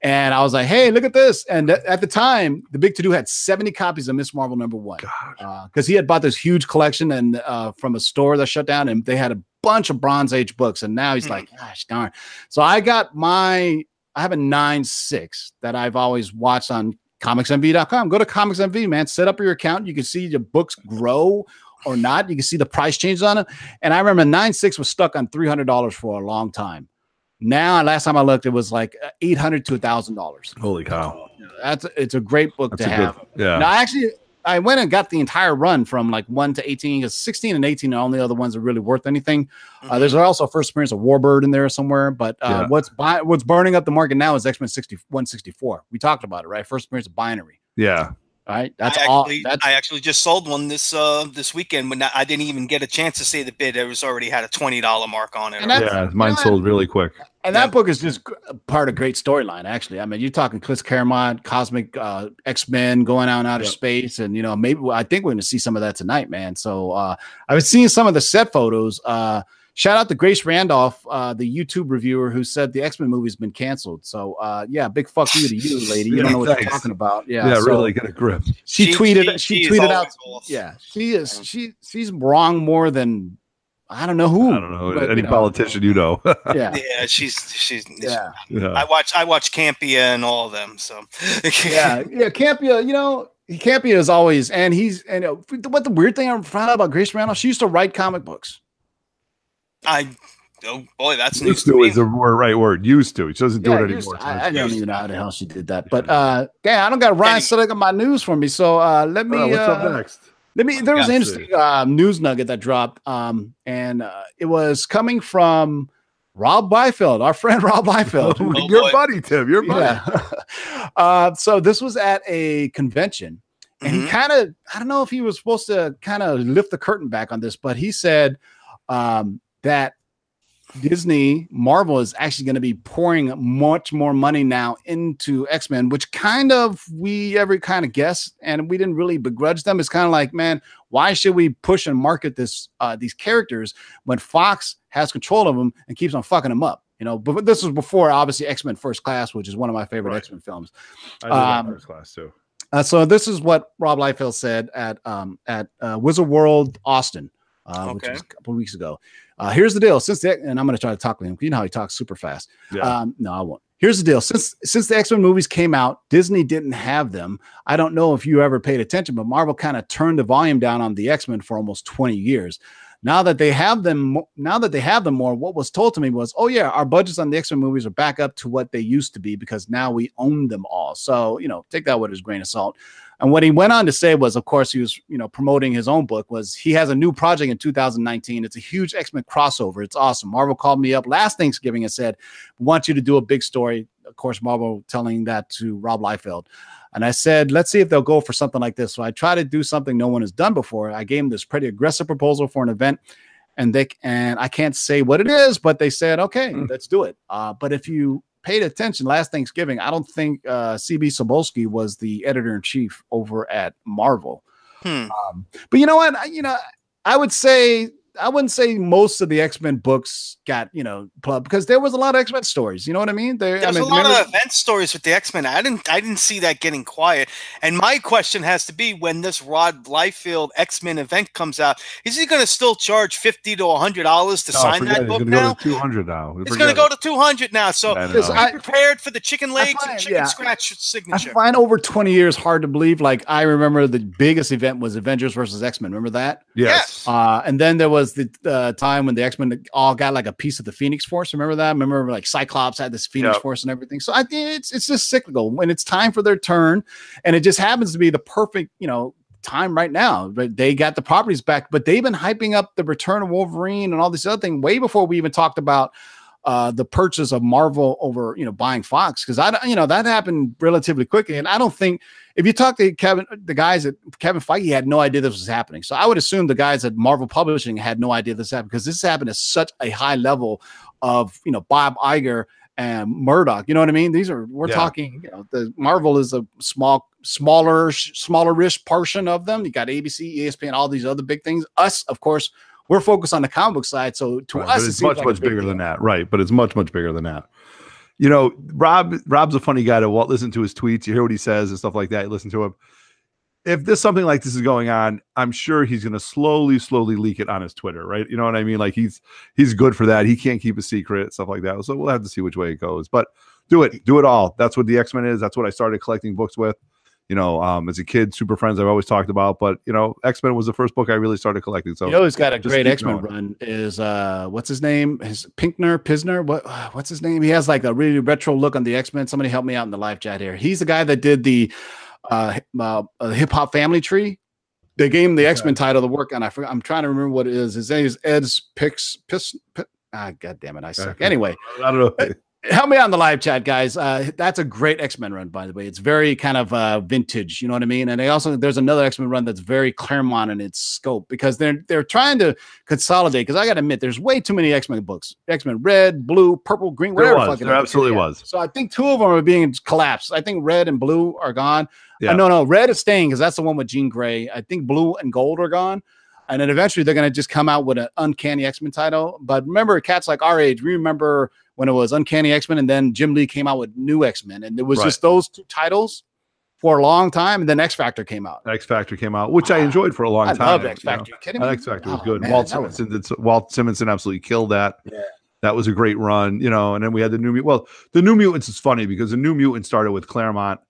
And I was like, "Hey, look at this!" And th- at the time, the Big To Do had seventy copies of Miss Marvel number one God. because he had bought this huge collection and uh, from a store that shut down, and they had a bunch of Bronze Age books. And now he's Mhm. like, "Gosh darn!" So I got my, I have a nine six that I've always watched on ComicsMV.com. Go to ComicsMV, man. Set up your account. You can see your books grow or not. You can see the price changes on it. And I remember nine six was stuck on three hundred dollars for a long time. Now, last time I looked, it was like uh, eight hundred to a thousand dollars. Holy cow. That's it's a great book That's to have. good, yeah. Now, I actually, I went and got the entire run from like one to 18 because 16 and 18 are only other ones that are really worth anything. Uh, there's also first appearance of Warbird in there somewhere, but uh, Yeah. what's buy, what's burning up the market now is X Men 60 164. We talked about it, right? First appearance of Binary, yeah. Right? That's I all. actually, That's I actually just sold one this uh this weekend when I, I didn't even get a chance to say the bid. It was already had a twenty dollar mark on it. And Yeah. Mine you know, sold really quick. and yeah. that book is just part of great storyline. Actually, I mean, you're talking Chris Claremont, Cosmic uh, X Men going out in outer Yep. space, and you know, maybe I think we're going to see some of that tonight, man. So uh, I was seeing some of the set photos. Uh, shout out to Grace Randolph, uh, the YouTube reviewer who said the X Men movie's been canceled. So uh, yeah, big fuck you to you, lady. You don't know what thanks. you're talking about. Yeah, yeah, so really get a grip. She, she tweeted. She, she tweeted out. Yeah, she is. She she's wrong more than I don't know who. I don't know but, any you know. politician you know. yeah, yeah, she's she's yeah. yeah. I watch I watch Campea and all of them. So yeah, yeah, Campea. You know, Campea is always and he's and uh, what the weird thing I found out about Grace Randolph, she used to write comic books. I oh boy, that's used to, to is the more right word. Used to. She doesn't do it anymore. I, I, don't even know how the hell she did that. But uh, yeah, I don't got Ryan setting up my news for me. So uh, let me. what's uh, up next? Let me. There was an interesting uh, news nugget that dropped, um, and uh, it was coming from Rob Liefeld, our friend Rob Liefeld, oh, your boy. buddy Tim, your buddy. Yeah. uh, so this was at a convention, and mm-hmm. he kind of, I don't know if he was supposed to kind of lift the curtain back on this, but he said um, that Disney, Marvel is actually going to be pouring much more money now into X Men, which kind of we ever kind of guessed, and we didn't really begrudge them. It's kind of like, man, why should we push and market this uh, these characters when Fox has control of them and keeps on fucking them up? You know, but this was before obviously X Men First Class, which is one of my favorite right. X Men films. I um, First Class too. Uh, so this is what Rob Liefeld said at um, at uh, Wizard World Austin, uh, okay. which was a couple weeks ago. Uh, here's the deal. Since the, and I'm going to try to talk to him. You know how he talks super fast. Yeah. Um, no, I won't. Here's the deal. Since since the X Men movies came out, Disney didn't have them. I don't know if you ever paid attention, but Marvel kind of turned the volume down on the X Men for almost 20 years. Now that they have them, now that they have them more, what was told to me was, "Oh yeah, our budgets on the X Men movies are back up to what they used to be because now we own them all." So you know, take that with a grain of salt. And what he went on to say was, of course, he was, you know, promoting his own book. Was he has a new project in 2019? It's a huge X Men crossover. It's awesome. Marvel called me up last Thanksgiving and said, want you to do a big story." Of course, Marvel telling that to Rob Liefeld. And I said, let's see if they'll go for something like this. So I try to do something no one has done before. I gave him this pretty aggressive proposal for an event, and they and I can't say what it is, but they said, okay, mm. let's do it. Uh, but if you paid attention last Thanksgiving, I don't think uh, CB Cebulski was the editor in chief over at Marvel. Hmm. Um, but you know what? I, you know, I would say I wouldn't say most of the X Men books got you know club because there was a lot of X Men stories. You know what I mean? There, There's I mean, a lot remember? of event stories with the X Men. I didn't I didn't see that getting quiet. And my question has to be when this Rob Liefeld X Men event comes out, is he going to still charge fifty to hundred dollars to no, sign that book now? Two hundred now. It's going to go to two hundred now. So I, prepared for the chicken legs find, and chicken yeah, scratch signature. I find over twenty years hard to believe. Like I remember the biggest event was Avengers versus X Men. Remember that? Yes. Uh, and then there was the uh, time when the X Men all got like a piece of the Phoenix Force. Remember that? Remember like Cyclops had this Phoenix yep. Force and everything. So I think it's it's just cyclical. When it's time for their turn, and it just happens to be the perfect you know time right now. But they got the properties back, but they've been hyping up the return of Wolverine and all this other thing way before we even talked about uh, the purchase of Marvel over you know buying Fox because I you know that happened relatively quickly, and I don't think if you talk to Kevin, the guys at Kevin Feige had no idea this was happening. So I would assume the guys at Marvel Publishing had no idea this happened because this happened at such a high level of you know Bob Iger and Murdoch. You know what I mean? These are we're yeah. talking. You know, the Marvel is a small, smaller, smaller-ish portion of them. You got ABC, ESPN, all these other big things. Us, of course we're focused on the comic book side. So to right, us, it's it much like much bigger deal. than that, right? But it's much much bigger than that. You know, Rob Rob's a funny guy to listen to his tweets. You hear what he says and stuff like that. You listen to him. If this something like this is going on, I'm sure he's going to slowly, slowly leak it on his Twitter, right? You know what I mean? Like he's he's good for that. He can't keep a secret, stuff like that. So we'll have to see which way it goes. But do it, do it all. That's what the X Men is. That's what I started collecting books with you know, um, as a kid, Super Friends I've always talked about, but you know, X Men was the first book I really started collecting. So you know, who's got a great X Men run is uh, what's his name? His Pinkner Pisner. What what's his name? He has like a really retro look on the X Men. Somebody help me out in the live chat here. He's the guy that did the uh, uh, hip hop family tree. They gave him the X Men title to work on. I forgot, I'm trying to remember what it is. His name is Ed's Pix. Pix, Pix ah, God damn it, I suck. Anyway, I don't know. Uh, help me on the live chat guys. Uh, that's a great x-men run by the way. It's very kind of uh, vintage you know what i mean? And they also there's another x-men run that's very claremont in its scope because they're they're trying to consolidate because i gotta admit there's way too many x-men books. X-men red blue purple green whatever there, was, there absolutely was. So i think two of them are being collapsed. I think red and blue are gone. Yeah. Uh, no no red is staying because that's the one with jean gray i think blue and gold are gone. And then eventually they're going to just come out with an Uncanny X Men title. But remember, cats like our age, we remember when it was Uncanny X Men, and then Jim Lee came out with New X Men, and it was Right. just those two titles for a long time, and then X Factor came out. X Factor came out, which I enjoyed for a long I time. love X. Factor. You me? X Factor was Oh, good. man, Walt was- Simonson did. Walt Simonson absolutely killed that. Yeah. That was a great run, you know. And then we had the new. Mut- Well, the New Mutants is funny because the New Mutants started with Claremont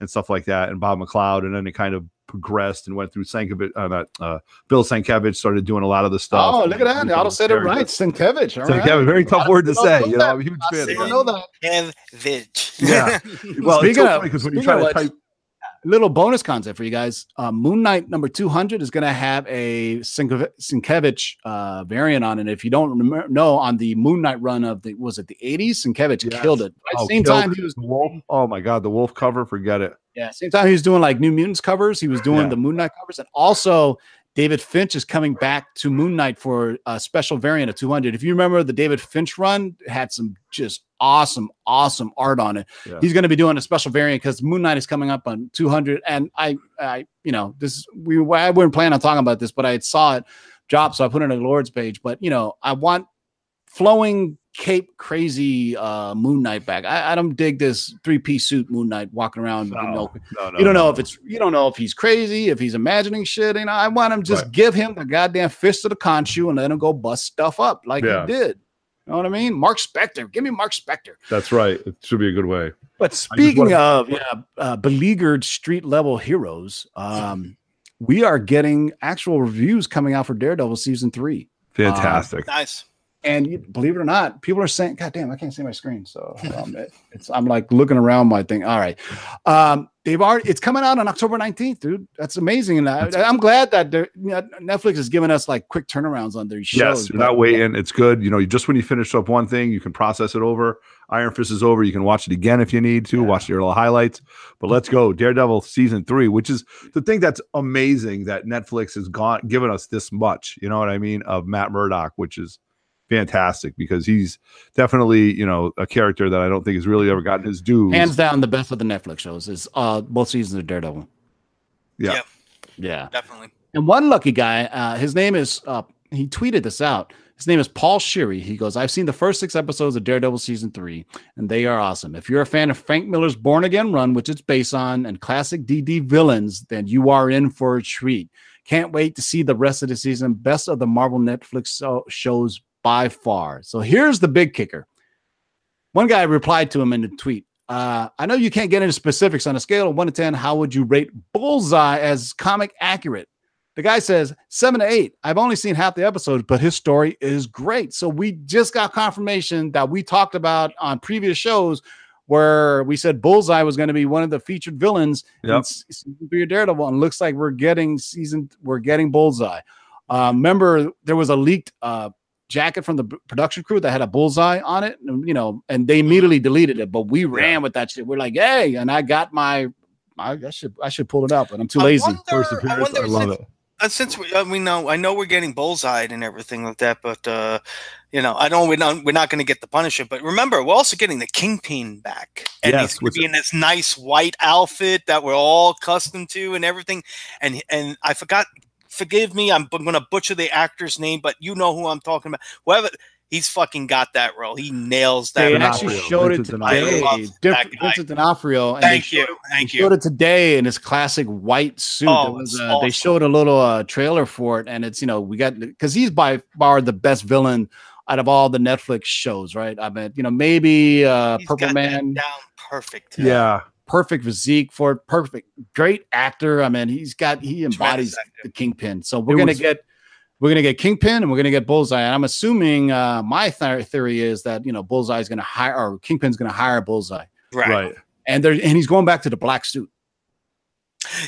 and stuff like that, and Bob McLeod, and then it kind of progressed and went through Sankovic. Uh, not, uh, Bill Sienkiewicz started doing a lot of the stuff. Oh, look at that! Y'all said it Very right, good. Sienkiewicz. all right. Sienkiewicz, very tough word to say. You know, that. I'm a huge fan. I of don't that. know that. Kev Vitch. Yeah. Well, it's so because when you try to which- type, little bonus concept for you guys. Uh, Moon Knight number 200 is going to have a Sienkiewicz Sienkiewicz, uh, variant on it. If you don't remember, know, on the Moon Knight run of the, was it the 80s? Sienkiewicz Yes. killed it. At the Oh, same time, he was, the wolf. Oh my god, the wolf cover, forget it. Yeah, same time he was doing like New Mutants covers. He was doing Yeah. the Moon Knight covers. And also, David Finch is coming back to Moon Knight for a special variant of 200. If you remember the David Finch run, had some just awesome, awesome art on it. Yeah. He's going to be doing a special variant because Moon Knight is coming up on 200. And I, I, you know, this we I wouldn't plan on talking about this, but I saw it drop, so I put it on the Lord's page. But you know, I want flowing cape crazy uh Moon Knight back. I, I don't dig this three piece suit Moon Knight walking around. you know, No, no, no, you don't know no. if it's you don't know if he's crazy, if he's imagining shit. You know, I want him just Right. give him the goddamn fist of the Khonshu and let him go bust stuff up like Yeah. he did. You know what I mean? Mark Spector, give me Mark Spector. That's right. It should be a good way. But speaking wanna- of yeah, uh, beleaguered street level heroes, um, we are getting actual reviews coming out for Daredevil season three. Fantastic. Nice. And you, believe it or not, people are saying, "God damn, I can't see my screen." So um, it- it's I'm like looking around my thing. All right, um, they've already it's coming out on October 19th, dude. That's amazing, and I, I'm glad that you know, Netflix is giving us like quick turnarounds on their shows. Yes, you're but- not waiting. It's good. You know, just when you finish up one thing, you can process it over. Iron Fist is over. You can watch it again if you need to. Yeah. Watch your little highlights. But let's go, Daredevil season three, which is the thing that's amazing that Netflix has gone given us this much. You know what I mean of Matt Murdock, which is fantastic because he's definitely you know a character that I don't think has really ever gotten his due. hands down the best of the Netflix shows is uh, both seasons of Daredevil. Yeah. Yep. Yeah. Definitely. And one lucky guy, uh, his name is, uh, he tweeted this out. His name is Paul Sherry. He goes, I've seen the first six episodes of Daredevil season three, and they are awesome. If you're a fan of Frank Miller's Born Again run, which it's based on, and classic DD villains, then you are in for a treat. Can't wait to see the rest of the season. Best of the Marvel Netflix so- shows by far. So here's the big kicker. One guy replied to him in the tweet. Uh, I know you can't get into specifics on a scale of one to 10. How would you rate Bullseye as comic accurate? The guy says seven to eight. I've only seen half the episodes, but his story is great. So we just got confirmation that we talked about on previous shows where we said Bullseye was going to be one of the featured villains in Yep. s- season three of Daredevil, and looks like we're getting season we're getting Bullseye. Uh, remember, there was a leaked uh, jacket from the production crew that had a bullseye on it, you know, and they immediately deleted it. But we ran with that shit. We're like, hey, and I got my, I, I should I should pull it up, but I'm too I lazy. wonder- First I appearance, wonder I love since- it. Uh, since we, uh, we know, I know we're getting bullseyed and everything like that, but uh, you know, I know we're not we're not going to get the Punisher. But remember, we're also getting the Kingpin back, and Yes, he's going to be in this nice white outfit that we're all accustomed to and everything. And and I forgot. Forgive me, I'm, I'm going to butcher the actor's name, but you know who I'm talking about. Whoever he's fucking got that role, he nails that. They role. actually D'Onofrio, showed it Vincent today. D'Onofrio. I Different, that. Vincent D'Onofrio. and they Thank you, showed- thank they you. showed it today in his classic white suit. Oh, was, uh, awesome. They showed a little uh, trailer for it, and it's you know we got because he's by far the best villain out of all the Netflix shows, right? I mean, you know, maybe uh, He's Purple Man, down perfect. Yeah, perfect physique for it, perfect, great actor. I mean, he's got he embodies the Kingpin. So we're It gonna was- get. We're gonna get Kingpin and we're gonna get Bullseye. And I'm assuming uh, my th- theory is that you know Bullseye is gonna hire or Kingpin's gonna hire Bullseye. Right. right. and there and he's going back to the black suit.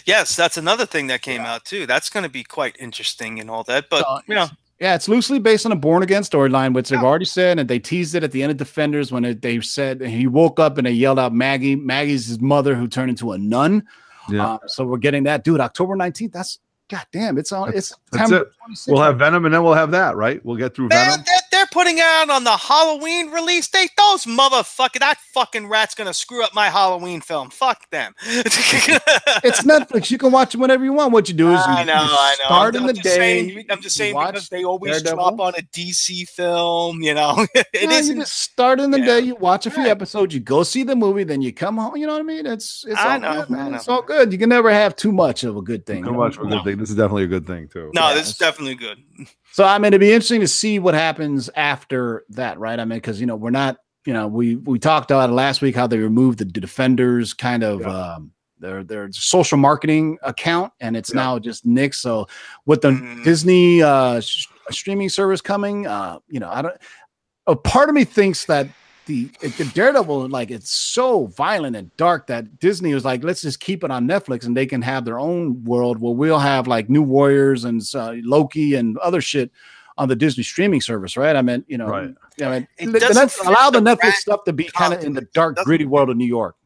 Yes, that's another thing that came out too. That's going to be quite interesting and all that. But So, you know, Yeah, it's loosely based on a Born Again storyline, which they've already said, and they teased it at the end of Defenders when it, they said he woke up and they yelled out Maggie. Maggie's his mother who turned into a nun. Yeah. Uh, so we're getting that, dude. October nineteenth. That's god damn. It's on. It's That's September it. 26th. We'll have Venom, and then we'll have that. Right? We'll get through man, Venom. That, they're putting out on the Halloween release date. Those motherfucker, that fucking rat's gonna screw up my Halloween film. Fuck them. it's Netflix. You can watch it whenever you want. What you do is you, I know, you I know. start I'm, in I'm the day. saying, I'm just saying because they always Daredevil. drop on a DC film. You know, it No, you isn't. just start in the yeah. day. You watch a few Right. episodes. You go see the movie. Then you come home. You know what I mean? It's it's I all know, good, man. I It's all good. You can never have too much of a good thing. Too you know? much for a good No. thing. This is definitely a good thing too. No, Yeah, this is definitely good. So I mean, it'd be interesting to see what happens after that, right? I mean, because you know we're not, you know, we we talked about it last week how they removed the defenders kind of um, their their social marketing account, and it's Yeah. now just Nick. So with the Mhm. Disney uh, sh- streaming service coming, uh, you know, I don't. A part of me thinks that the the Daredevil like it's so violent and dark that Disney was like, let's just keep it on Netflix and they can have their own world where we'll have like New Warriors and uh, Loki and other shit on the Disney streaming service, right? I mean, you know, Right. I mean, It the- the doesn't Netf- fit allow the the Netflix stuff to be kind of in the dark, gritty world of New York.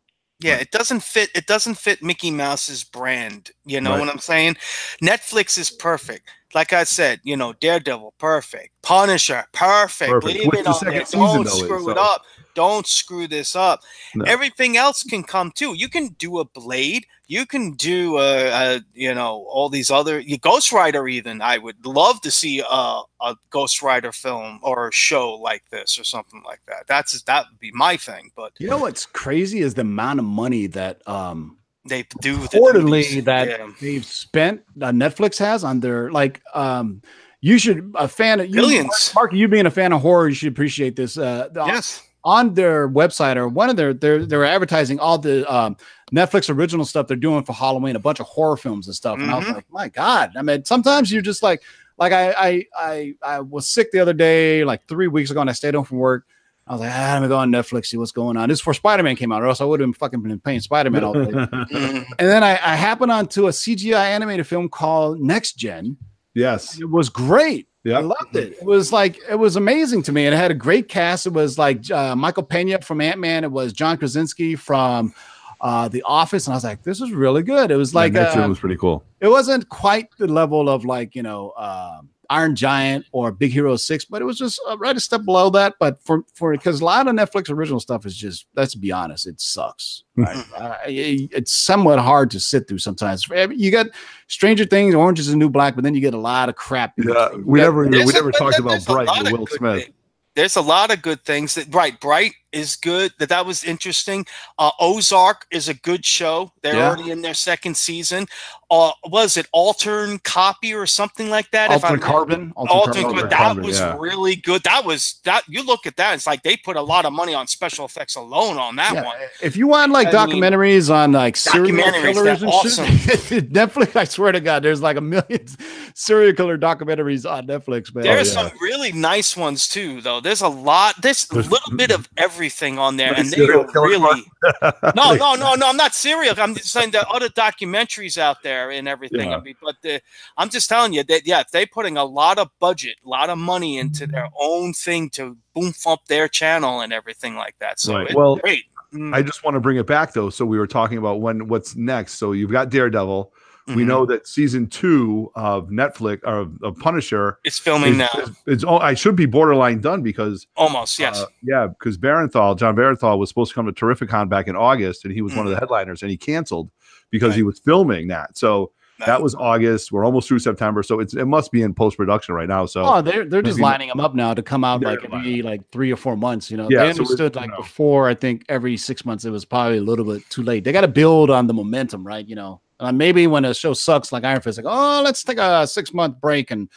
Yeah, it doesn't fit. It doesn't fit Mickey Mouse's brand. You know Right. what I'm saying? Netflix is perfect. Like I said, you know, Daredevil, perfect. Punisher, perfect. Perfect. Leave Which it the on second there. season, Don't though, screw it so- up. Don't screw this up. No. Everything else can come too. You can do a Blade. You can do a, a you know all these other Ghost Rider. Even I would love to see a, a Ghost Rider film or a show like this or something like that. That's that would be my thing. But You know what's crazy is the amount of money that um they do the reportedly duties. that Yeah. they've spent uh, Netflix has on their like um you should a fan of you, Billions. Mark, you being a fan of horror, you should appreciate this. Uh, the- Yes. On their website or one of their they're they're advertising all the um, Netflix original stuff they're doing for Halloween, a bunch of horror films and stuff. And I was Mhm. like, my God. I mean, sometimes you're just like, like I I I I was sick the other day, like three weeks ago, and I stayed home from work. I was like, ah, I'm gonna go on Netflix, see what's going on. This is before Spider Man came out, or else I would have been fucking been playing Spider Man all day. Mhm. and then I, I happened onto a CGI animated film called Next Gen. yes. It was great. I loved it. It was like it was amazing to me, and it had a great cast. It was like uh, Michael Pena from Ant Man. It was John Krasinski from uh, The Office, and I was like, "This is really good." It was like that uh, was pretty cool. it wasn't quite the level of like you know um Iron Giant or Big Hero Six, but it was just uh, right a step below that. But for for because a lot of Netflix original stuff is just let's be honest, it sucks. Right? uh, it- it's somewhat hard to sit through sometimes. You got Stranger Things, Orange is the New Black, but then you get a lot of crap. Yeah, we never we There's a- never talked about Bright of Will Smith. thi- There's a lot of good things that right. Bright is good. That that was interesting. Uh, Ozark is a good show. They're Yeah. already in their second season. Uh, was it Altern Copy or something like that? If Altered Carbon. Altered Carbon, that Carbon, was yeah. really good. That was that. You look at that. It's like they put a lot of money on special effects alone on that Yeah, one. If you want like I mean, documentaries on like serial killers and shit, Netflix, I swear to God, there's like a million serial killer documentaries on Netflix, man. There's Oh, some really nice ones too, though. There's a lot. There's a little bit of everything on there, and they are killers, really. no, no, no, no. I'm not serial. I'm just saying there are other documentaries out there and everything. Yeah. I mean, but the, I'm just telling you that yeah, they're putting a lot of budget, a lot of money into their own thing to boom up their channel and everything like that. So Right. it's Well, great. Mm. I just want to bring it back though. So we were talking about when what's next. So you've got Daredevil. We Mhm. know that season two of Netflix or of, of Punisher it's filming is, now. is- it's oh, I should be borderline done because Almost, yes. uh, yeah, because Bernthal, John Bernthal was supposed to come to Terrificon back in August, and he was one of the headliners, and he canceled because he Mm. Was filming that. So that was August. We're almost through September, so it's it must be in post production right now. So Oh, they're they're just lining them up now to come out like every like three or four months. You know, Yeah, they so it's- understood you like know. before. I think every six months it was probably a little bit too late. They got to build on the momentum, right? You know, uh, maybe when a show sucks like Iron Fist, like oh, let's take a six month break and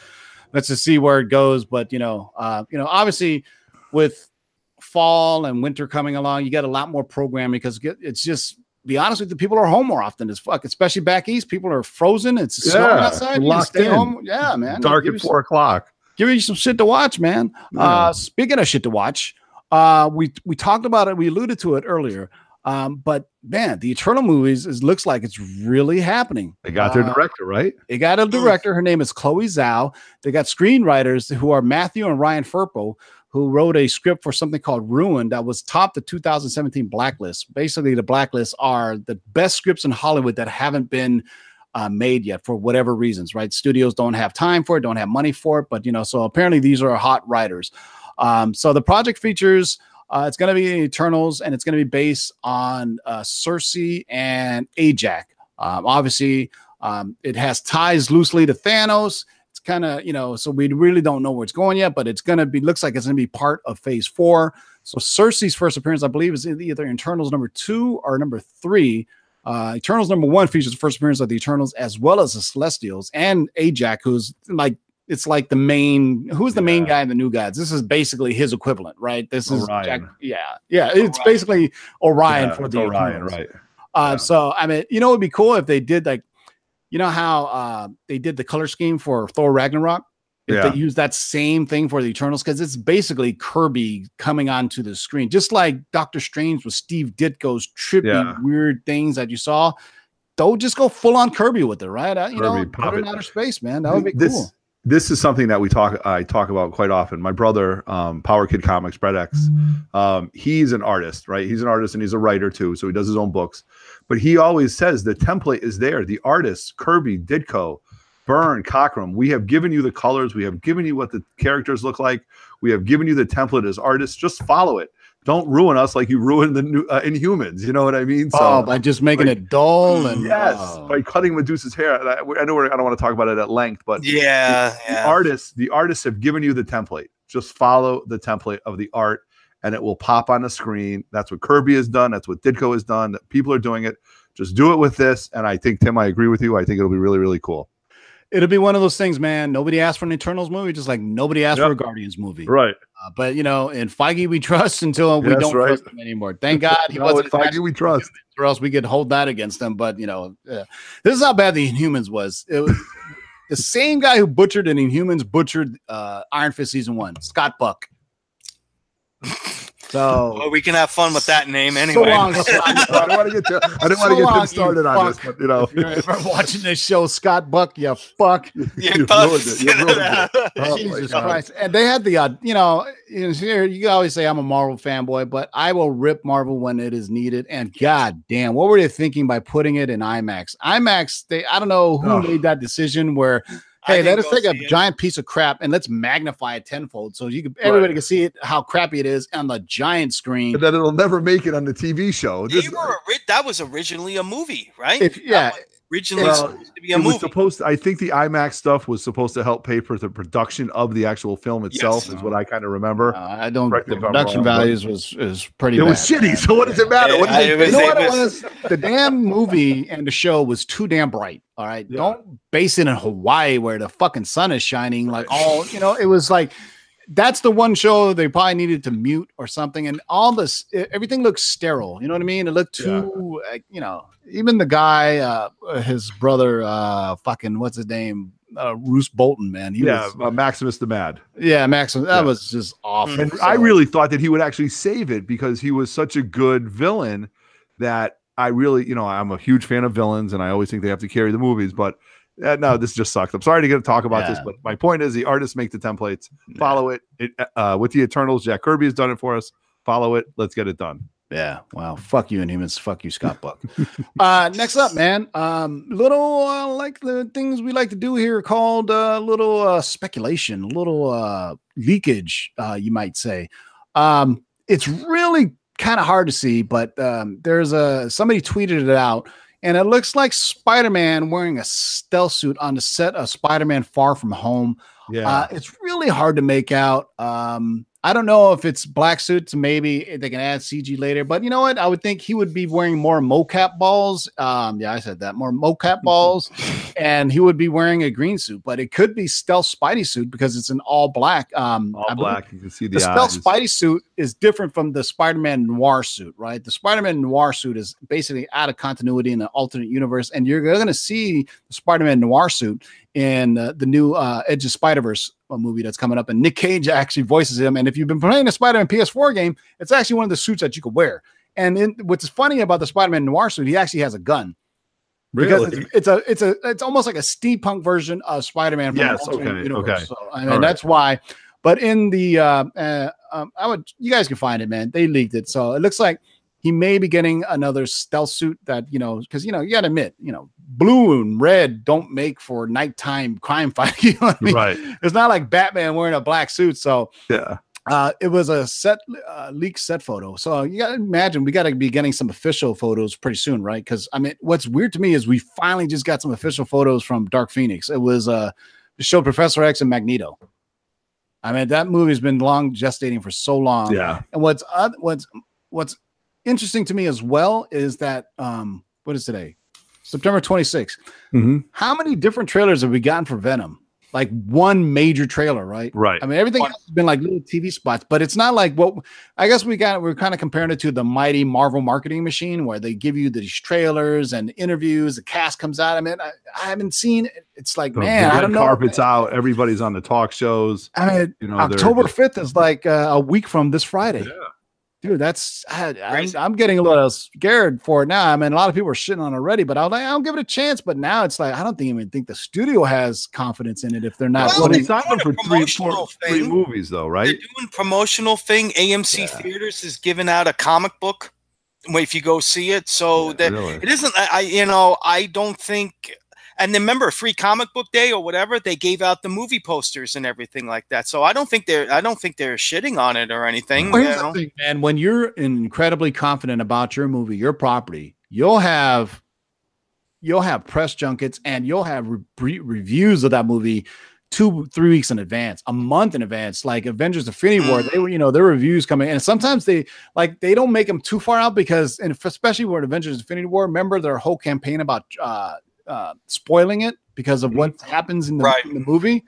let's just see where it goes. But you know, uh, you know, obviously with fall and winter coming along, you get a lot more programming because it's just. Be honest with you, people are home more often as fuck, especially back east. People are frozen. It's snowing outside. Locked stay in. home. Yeah, man. dark at four o'clock. give you some shit to watch, man. Yeah. Uh, speaking of shit to watch, uh, we we talked about it. We alluded to it earlier. Um, but man, the Eternal movies is looks like it's really happening. They got their Uh, director right. They got a director. Her name is Chloe Zhao. They got screenwriters who are Matthew and Ryan Firpo, who wrote a script for something called Ruin that was top the 2017 Blacklist. Basically, the Blacklist are the best scripts in Hollywood that haven't been uh, made yet for whatever reasons. Right? Studios don't have time for it, don't have money for it. But you know, so apparently these are hot writers. Um, so the project features. Uh, it's going to be Eternals, and it's going to be based on uh, Sersi and Ajak. Um, obviously, um, it has ties loosely to Thanos. It's kind of you know, so we really don't know where it's going yet, but it's going to be looks like it's going to be part of Phase Four. So Sersi's first appearance, I believe, is either Eternals number two or number three. Uh, Eternals number one features the first appearance of the Eternals as well as the Celestials and Ajak, who's like it's like the main who's the yeah. main guy in the new gods? This is basically his equivalent right? This is Jack, yeah yeah it's orion. basically orion yeah, for the orion right. Uh, yeah. so i mean you know it would be cool if they did like you know how uh, they did the color scheme for thor ragnarok? If yeah. they use that same thing for the eternals because it's basically kirby coming onto the screen just like doctor strange with steve ditko's trippy weird things that you saw. Don't just go full on kirby with it right? Uh, you kirby, know put it in outer space man. That would be this, cool this is something that we talk I talk about quite often. My brother, um, Power Kid Comics, Brett X, mm-hmm. um, he's an artist, right? He's an artist and he's a writer too, so he does his own books. But he always says the template is there. The artists, Kirby, Ditko, Byrne, Cockrum, we have given you the colors, we have given you what the characters look like, we have given you the template as artists. Just follow it don't ruin us like you ruined the new uh, Inhumans. You know what I mean? So, oh, by just making like, it dull and yes, oh. by cutting Medusa's hair. I, I know I don't want to talk about it at length, but yeah, the, yeah. the artists, the artists have given you the template. Just follow the template of the art, and it will pop on the screen. That's what Kirby has done. That's what Ditko has done. People are doing it. Just do it with this, and I think Tim, I agree with you. I think it'll be really, really cool it'll be one of those things, man. Nobody asked for an Eternals movie, just like nobody asked yep. for a Guardians movie. Right. Uh, but you know, in Feige we trust until we don't right. trust him anymore. Thank God he no, wasn't Feige we trust, or else we could hold that against them. But you know, uh, this is how bad the Inhumans was. It was the same guy who butchered an Inhumans butchered uh, Iron Fist season one, Scott Buck. So well, we can have fun with that name anyway. So long, I don't want to get to, I didn't so want to get them started on fuck. this, but you know, if you're, if I'm watching this show, Scott Buck, you fuck, you, you ruined it. You ruined it. Oh, Jesus Christ! And they had the, uh, you know, here you always say I'm a Marvel fanboy, but I will rip Marvel when it is needed. And god damn, what were they thinking by putting it in IMAX? IMAX, they I don't know who oh. made that decision where Hey, let us take a it. giant piece of crap and let's magnify it tenfold so you can everybody right. can see it how crappy it is on the giant screen. But then it'll never make it on the TV show. This, were, that was originally a movie, right? If, yeah, originally well, supposed to be a movie. Was supposed to, I think the IMAX stuff was supposed to help pay for the production of the actual film itself, yes. is what I kind of remember. Uh, I don't. the production wrong, values was is pretty. It bad. was shitty. So what does it matter? What it, was, you know what it was? the damn movie and the show was too damn bright. All right, yeah. don't base it in Hawaii where the fucking sun is shining. Like all you know, it was like that's the one show they probably needed to mute or something. And all this, everything looks sterile. You know what I mean? It looked too, yeah. you know, even the guy, uh, his brother, uh, fucking, what's his name? Uh, Roose Bolton, man. He yeah, was, uh, Maximus the Mad. Yeah, Maximus. That yeah. was just awful. And so, I really thought that he would actually save it because he was such a good villain that I really, you know, I'm a huge fan of villains and I always think they have to carry the movies, but uh, no, this just sucks. I'm sorry to get to talk about yeah. this, but my point is the artists make the templates. Follow it. it uh, with the Eternals, Jack Kirby has done it for us. Follow it. Let's get it done. Yeah. Wow. Fuck you, Inhumans. Fuck you, Scott Buck. uh, next up, man. Um, little uh, like the things we like to do here called a uh, little uh, speculation, a little uh, leakage, uh, you might say. Um, it's really kind of hard to see, but um, there's a somebody tweeted it out and it looks like Spider-Man wearing a stealth suit on the set of Spider-Man Far From Home. Yeah, uh, it's really hard to make out. Um, I don't know if it's black suits. Maybe they can add CG later, but you know what? I would think he would be wearing more mocap balls. Um, yeah, I said that more mocap balls, and he would be wearing a green suit. But it could be stealth Spidey suit because it's an all black. Um, all black. You can see the, the stealth Spidey suit is different from the Spider-Man Noir suit, right? The Spider-Man Noir suit is basically out of continuity in an alternate universe, and you're going to see the Spider-Man Noir suit in uh, the new uh, Edge of Spider Verse uh, movie that's coming up, and Nick Cage actually voices him. And if you've been playing the Spider Man PS4 game, it's actually one of the suits that you could wear. And in, what's funny about the Spider Man Noir suit, he actually has a gun. Really? Because it's, it's, a it's a it's almost like a steampunk version of Spider Man. Yes. Okay. Universe. Okay. So, I mean, that's why. But in the uh, uh, um, I would you guys can find it, man. They leaked it, so it looks like he may be getting another stealth suit that you know because you know you got to admit you know blue and red don't make for nighttime crime fighting. You know I mean? Right. It's not like Batman wearing a black suit. So yeah. Uh, it was a set uh, leak set photo. So you got to imagine we got to be getting some official photos pretty soon, right? Because I mean, what's weird to me is we finally just got some official photos from Dark Phoenix. It was uh, showed Professor X and Magneto. I mean, that movie's been long gestating for so long. Yeah. And what's uh, what's what's interesting to me as well is that um, what is today? September 26th. Mhm. How many different trailers have we gotten for Venom? Like one major trailer, right? Right. I mean, everything One. else has been like little TV spots, but it's not like what I guess we got. We're kind of comparing it to the mighty Marvel marketing machine, where they give you these trailers and interviews. The cast comes out. I mean, I, I haven't seen. it. It's like, The man, I red don't know. carpet's out. Everybody's on the talk shows. I mean, You know, October fifth is like uh, a week from this Friday. Yeah. Dude, that's I, I'm, I'm getting a little scared for it now. I mean, a lot of people are shitting on it already, but I'll I'll give it a chance. But now it's like I don't think, even think the studio has confidence in it if they're not. Well, Well, putting- they signed them for doing a promotional thing. movies, though, right? They're doing promotional thing. AMC Yeah. Theaters is giving out a comic book if you go see it. So that Really? it isn't. I, I you know I don't think. And then remember, free comic book day or whatever, they gave out the movie posters and everything like that. So I don't think they're I don't think they're shitting on it or anything. Well, you here's the know? thing, man. When you're incredibly confident about your movie, your property, you'll have you'll have press junkets and you'll have re- re- reviews of that movie two, three weeks in advance, a month in advance. Like Avengers: Infinity War, they were, you know, their reviews coming, and sometimes they like they don't make them too far out because, and especially with Avengers: Infinity War, remember their whole campaign about uh, uh, spoiling it because of what happens in the, Right. in the movie.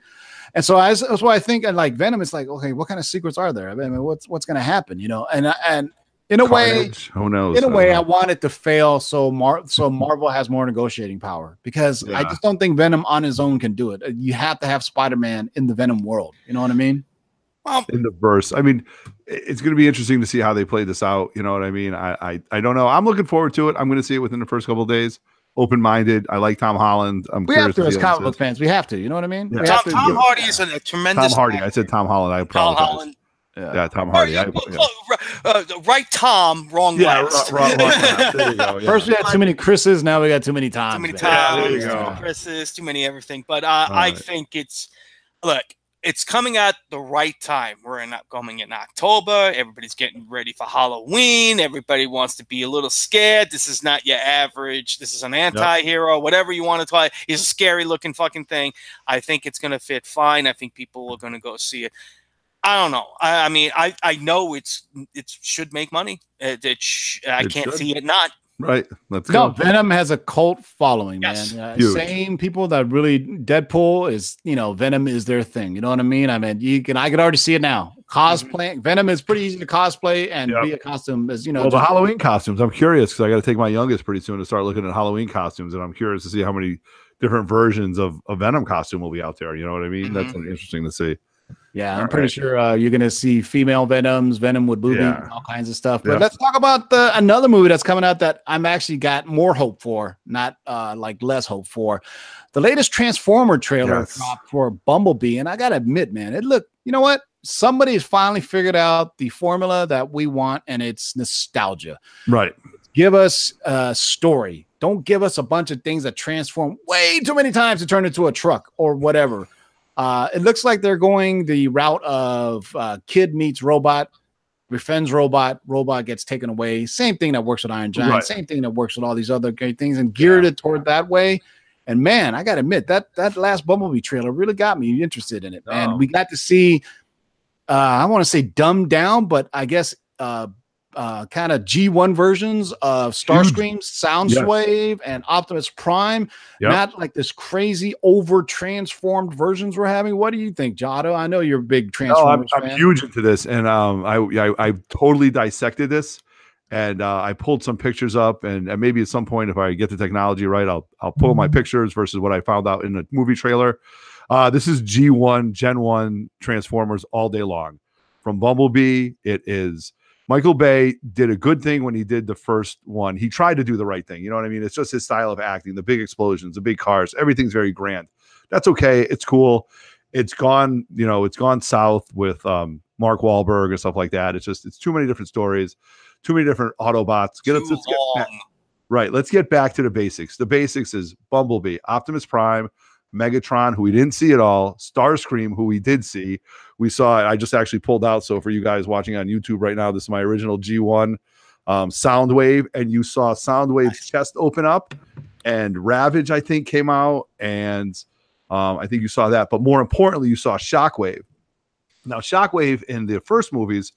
And so I, that's why I think, and like Venom, it's like, okay, what kind of secrets are there? I mean, what's what's going to happen? You know, and and in a way, who knows? in a I don't way, know. I want it to fail so Mar- so Marvel has more negotiating power because I just don't think Venom on his own can do it. You have to have Spider Man in the Venom world. You know what I mean? Well, in the verse. I mean, it's going to be interesting to see how they play this out. You know what I mean? I I, I don't know. I'm looking forward to it. I'm going to see it within the first couple of days. Open minded. I like Tom Holland. I'm We curious have to, as comic book fans, we have to. You know what I mean? Yeah. Tom, to Tom give- Hardy is a is. tremendous. Tom Hardy. actor. I said Tom Holland. I Tom apologize. Holland. Yeah. Yeah, Tom Hardy. yeah, I, yeah. uh, right Tom, wrong Yeah, last. right, right, right. There you go. Yeah. First, we had too many Chris's. Now we got too many Toms. too many man. Yeah, there you times, too many Chris's, too many everything. But uh, I Alright. think it's look, it's coming at the right time. We're in coming in October. Everybody's getting ready for Halloween. Everybody wants to be a little scared. This is not your average. This is an anti-hero, whatever you want to call it. He's a scary looking fucking thing. I think it's gonna fit fine. I think people are gonna go see it. I don't know. I, I mean, I, I know it's it should make money. It, it sh- I It can't should. see it not. Right. Let's No, go. Venom has a cult following, Yes. man. Uh, Huge. same people that really Deadpool is, you know, Venom is their thing. You know what I mean? I mean, you can I could already see it now. Cosplay Venom is pretty easy to cosplay and Yep. be a costume as you know. Well, the Halloween costumes. I'm curious because I got to take my youngest pretty soon to start looking at Halloween costumes, and I'm curious to see how many different versions of a Venom costume will be out there. You know what I mean? That's interesting to see. Yeah, I'm All pretty right. sure uh, you're gonna see female Venoms, Venom with booby, Yeah. all kinds of stuff. But let's talk about the another movie that's coming out that I'm actually got more hope for, not uh, like less hope for. The latest Transformer trailer Yes. dropped for Bumblebee, and I gotta admit, man, it look. You know what? Somebody's finally figured out the formula that we want, and it's nostalgia. Right. Give us a story. Don't give us a bunch of things that transform way too many times to turn into a truck or whatever. Uh, it looks like they're going the route of uh, kid meets robot, befriends robot, robot gets taken away. Same thing that works with Iron Giant. Right. Same thing that works with all these other great things, and geared it toward that way. And man, I gotta admit that that last Bumblebee trailer really got me interested in it. Oh. And we got to see, uh, I want to say dumbed down, but I guess uh, uh, kind of G1 versions of Starscream, Soundwave, and Optimus Prime. Yep. Not like this crazy over transformed versions we're having. What do you think, Jado? I know you're a big No, I'm, Transformers I'm huge into this, and um, I, I I totally dissected this, and uh, I pulled some pictures up, and, and maybe at some point, if I get the technology right, I'll I'll pull my pictures versus what I found out in the movie trailer. Uh, this is G1 Gen 1 Transformers all day long. From Bumblebee, it is Michael Bay did a good thing when he did the first one. He tried to do the right thing. You know what I mean? It's just his style of acting, the big explosions, the big cars, everything's very grand. That's okay. It's cool. It's gone, you know, it's gone south with um, Mark Wahlberg and stuff like that. It's just it's too many different stories, too many different Autobots. Get, Too let's, let's get back, right. Let's get back to the basics. The basics is Bumblebee, Optimus Prime, Megatron, who we didn't see at all, Starscream, who we did see. We saw. It. I just actually pulled out. So for you guys watching on YouTube right now, this is my original G1 um, Soundwave, and you saw Soundwave's nice. chest open up, and Ravage, I think, came out, and um, I think you saw that. But more importantly, you saw Shockwave. Now, Shockwave in the first movies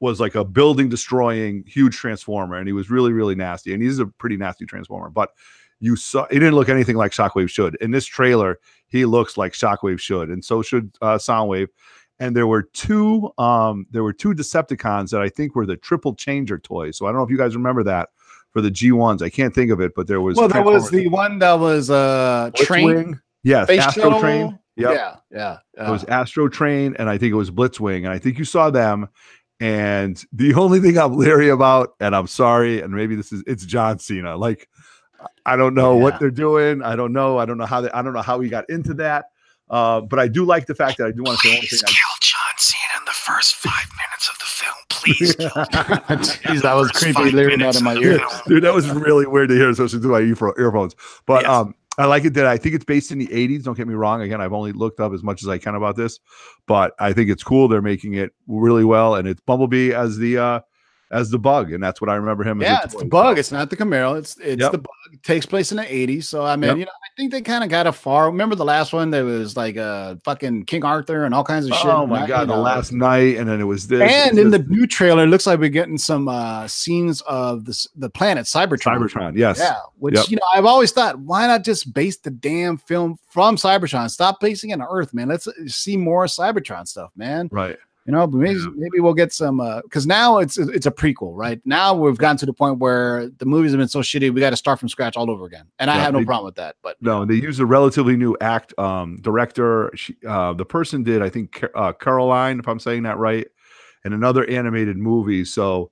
was like a building destroying huge transformer, and he was really, really nasty. And he's a pretty nasty transformer, but you saw he didn't look anything like Shockwave should. In this trailer, he looks like Shockwave should, and so should uh, Soundwave. And there were two, um, there were two Decepticons that I think were the triple changer toys. So I don't know if you guys remember that for the G ones. I can't think of it, but there was. Well, that was the one that was uh train. Yes, Astro Train. Yep. Yeah, yeah, yeah. It was Astro Train, and I think it was Blitzwing, and I think you saw them. And the only thing I'm leery about, and I'm sorry, and maybe this is it's John Cena. Like, I don't know yeah. what they're doing. I don't know. I don't know how they. I don't know how he got into that. Uh, but I do like the fact that I do want to say one thing. Kill I, John Cena in the first five minutes of the film, please. Jeez, that was creepy, leering out of my ear, dude. That was really weird to hear, especially through my earphones. But yes. um, I like it that I think it's based in the 80s. Don't get me wrong. Again, I've only looked up as much as I can about this, but I think it's cool. They're making it really well, and it's Bumblebee as the uh as the bug, and that's what I remember him. Yeah, it's the bug. It's not the Camaro. It's it's yep. the bug. It takes place in the '80s. So I mean, yep. you know, I think they kind of got a far. Remember the last one? There was like a uh, fucking King Arthur and all kinds of shit. Oh my god, the last night, and then it was this. And in this. the new trailer, it looks like we're getting some uh scenes of this the planet Cybertron. Cybertron, yes, yeah. Which yep. you know, I've always thought, why not just base the damn film from Cybertron? Stop basing it on Earth, man. Let's see more Cybertron stuff, man. Right. You know, maybe yeah. maybe we'll get some because uh, now it's it's a prequel, right? Now we've gotten to the point where the movies have been so shitty, we got to start from scratch all over again, and I have no they, problem with that. But no, they use a relatively new act um, director. She, uh, the person did, I think, uh, Coraline, if I'm saying that right, and another animated movie. So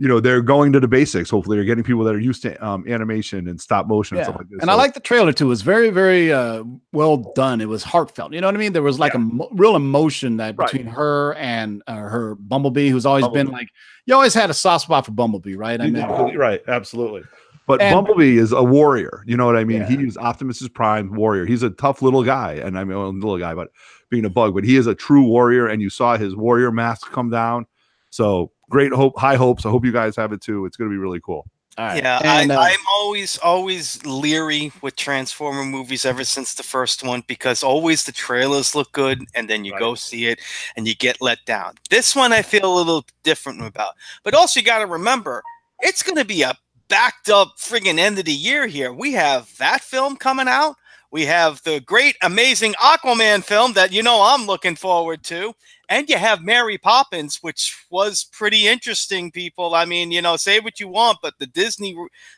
you know they're going to the basics. Hopefully, they're getting people that are used to um, animation and stop motion yeah. and stuff like this. And so, I like the trailer too. It was very, very uh, well done. It was heartfelt. You know what I mean? There was like yeah. a mo- real emotion that right. between her and uh, her Bumblebee, who's always Bumblebee. been like you always had a soft spot for Bumblebee, right? I mean, right, absolutely. But and, Bumblebee is a warrior. You know what I mean? Yeah. He's Optimus's prime warrior. He's a tough little guy, and I mean, well, little guy, but being a bug, but he is a true warrior. And you saw his warrior mask come down. So great hope, high hopes. I hope you guys have it too. It's going to be really cool. Yeah, and, I, am uh, always always leery with Transformer movies ever since the first one because always the trailers look good and then you right. go see it and you get let down. This one I feel a little different about. But also you got to remember it's going to be a backed up friggin' end of the year here. We have that film coming out. We have the great, amazing Aquaman film that you know I'm looking forward to. And you have Mary Poppins, which was pretty interesting, people. I mean, you know, say what you want, but the Disney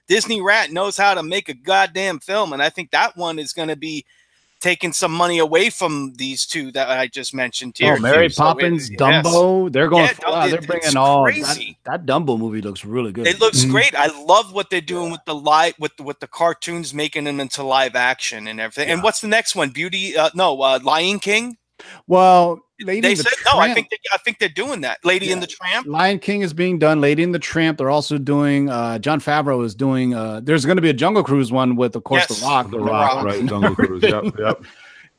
Disney rat knows how to make a goddamn film. And I think that one is going to be taking some money away from these two that I just mentioned here. Oh, Mary too. Poppins, so it, Dumbo, yes. they're going. Yeah, for, they're bringing all that, that, Dumbo movie looks really good. It looks mm-hmm. great. I love what they're doing with the live with the, with the cartoons, making them into live action and everything. Yeah. And what's the next one? Beauty? Uh, no, uh, Lion King. Well, Lady they the said Tramp. no. I think they, I think they're doing that. Lady yeah. in the Tramp. Lion King is being done. Lady in the Tramp. They're also doing. Uh, Jon Favreau is doing. Uh, there's going to be a Jungle Cruise one with, of course, yes. The Rock. The, the Rock, Rock, right? Jungle Cruise. Yep, yep.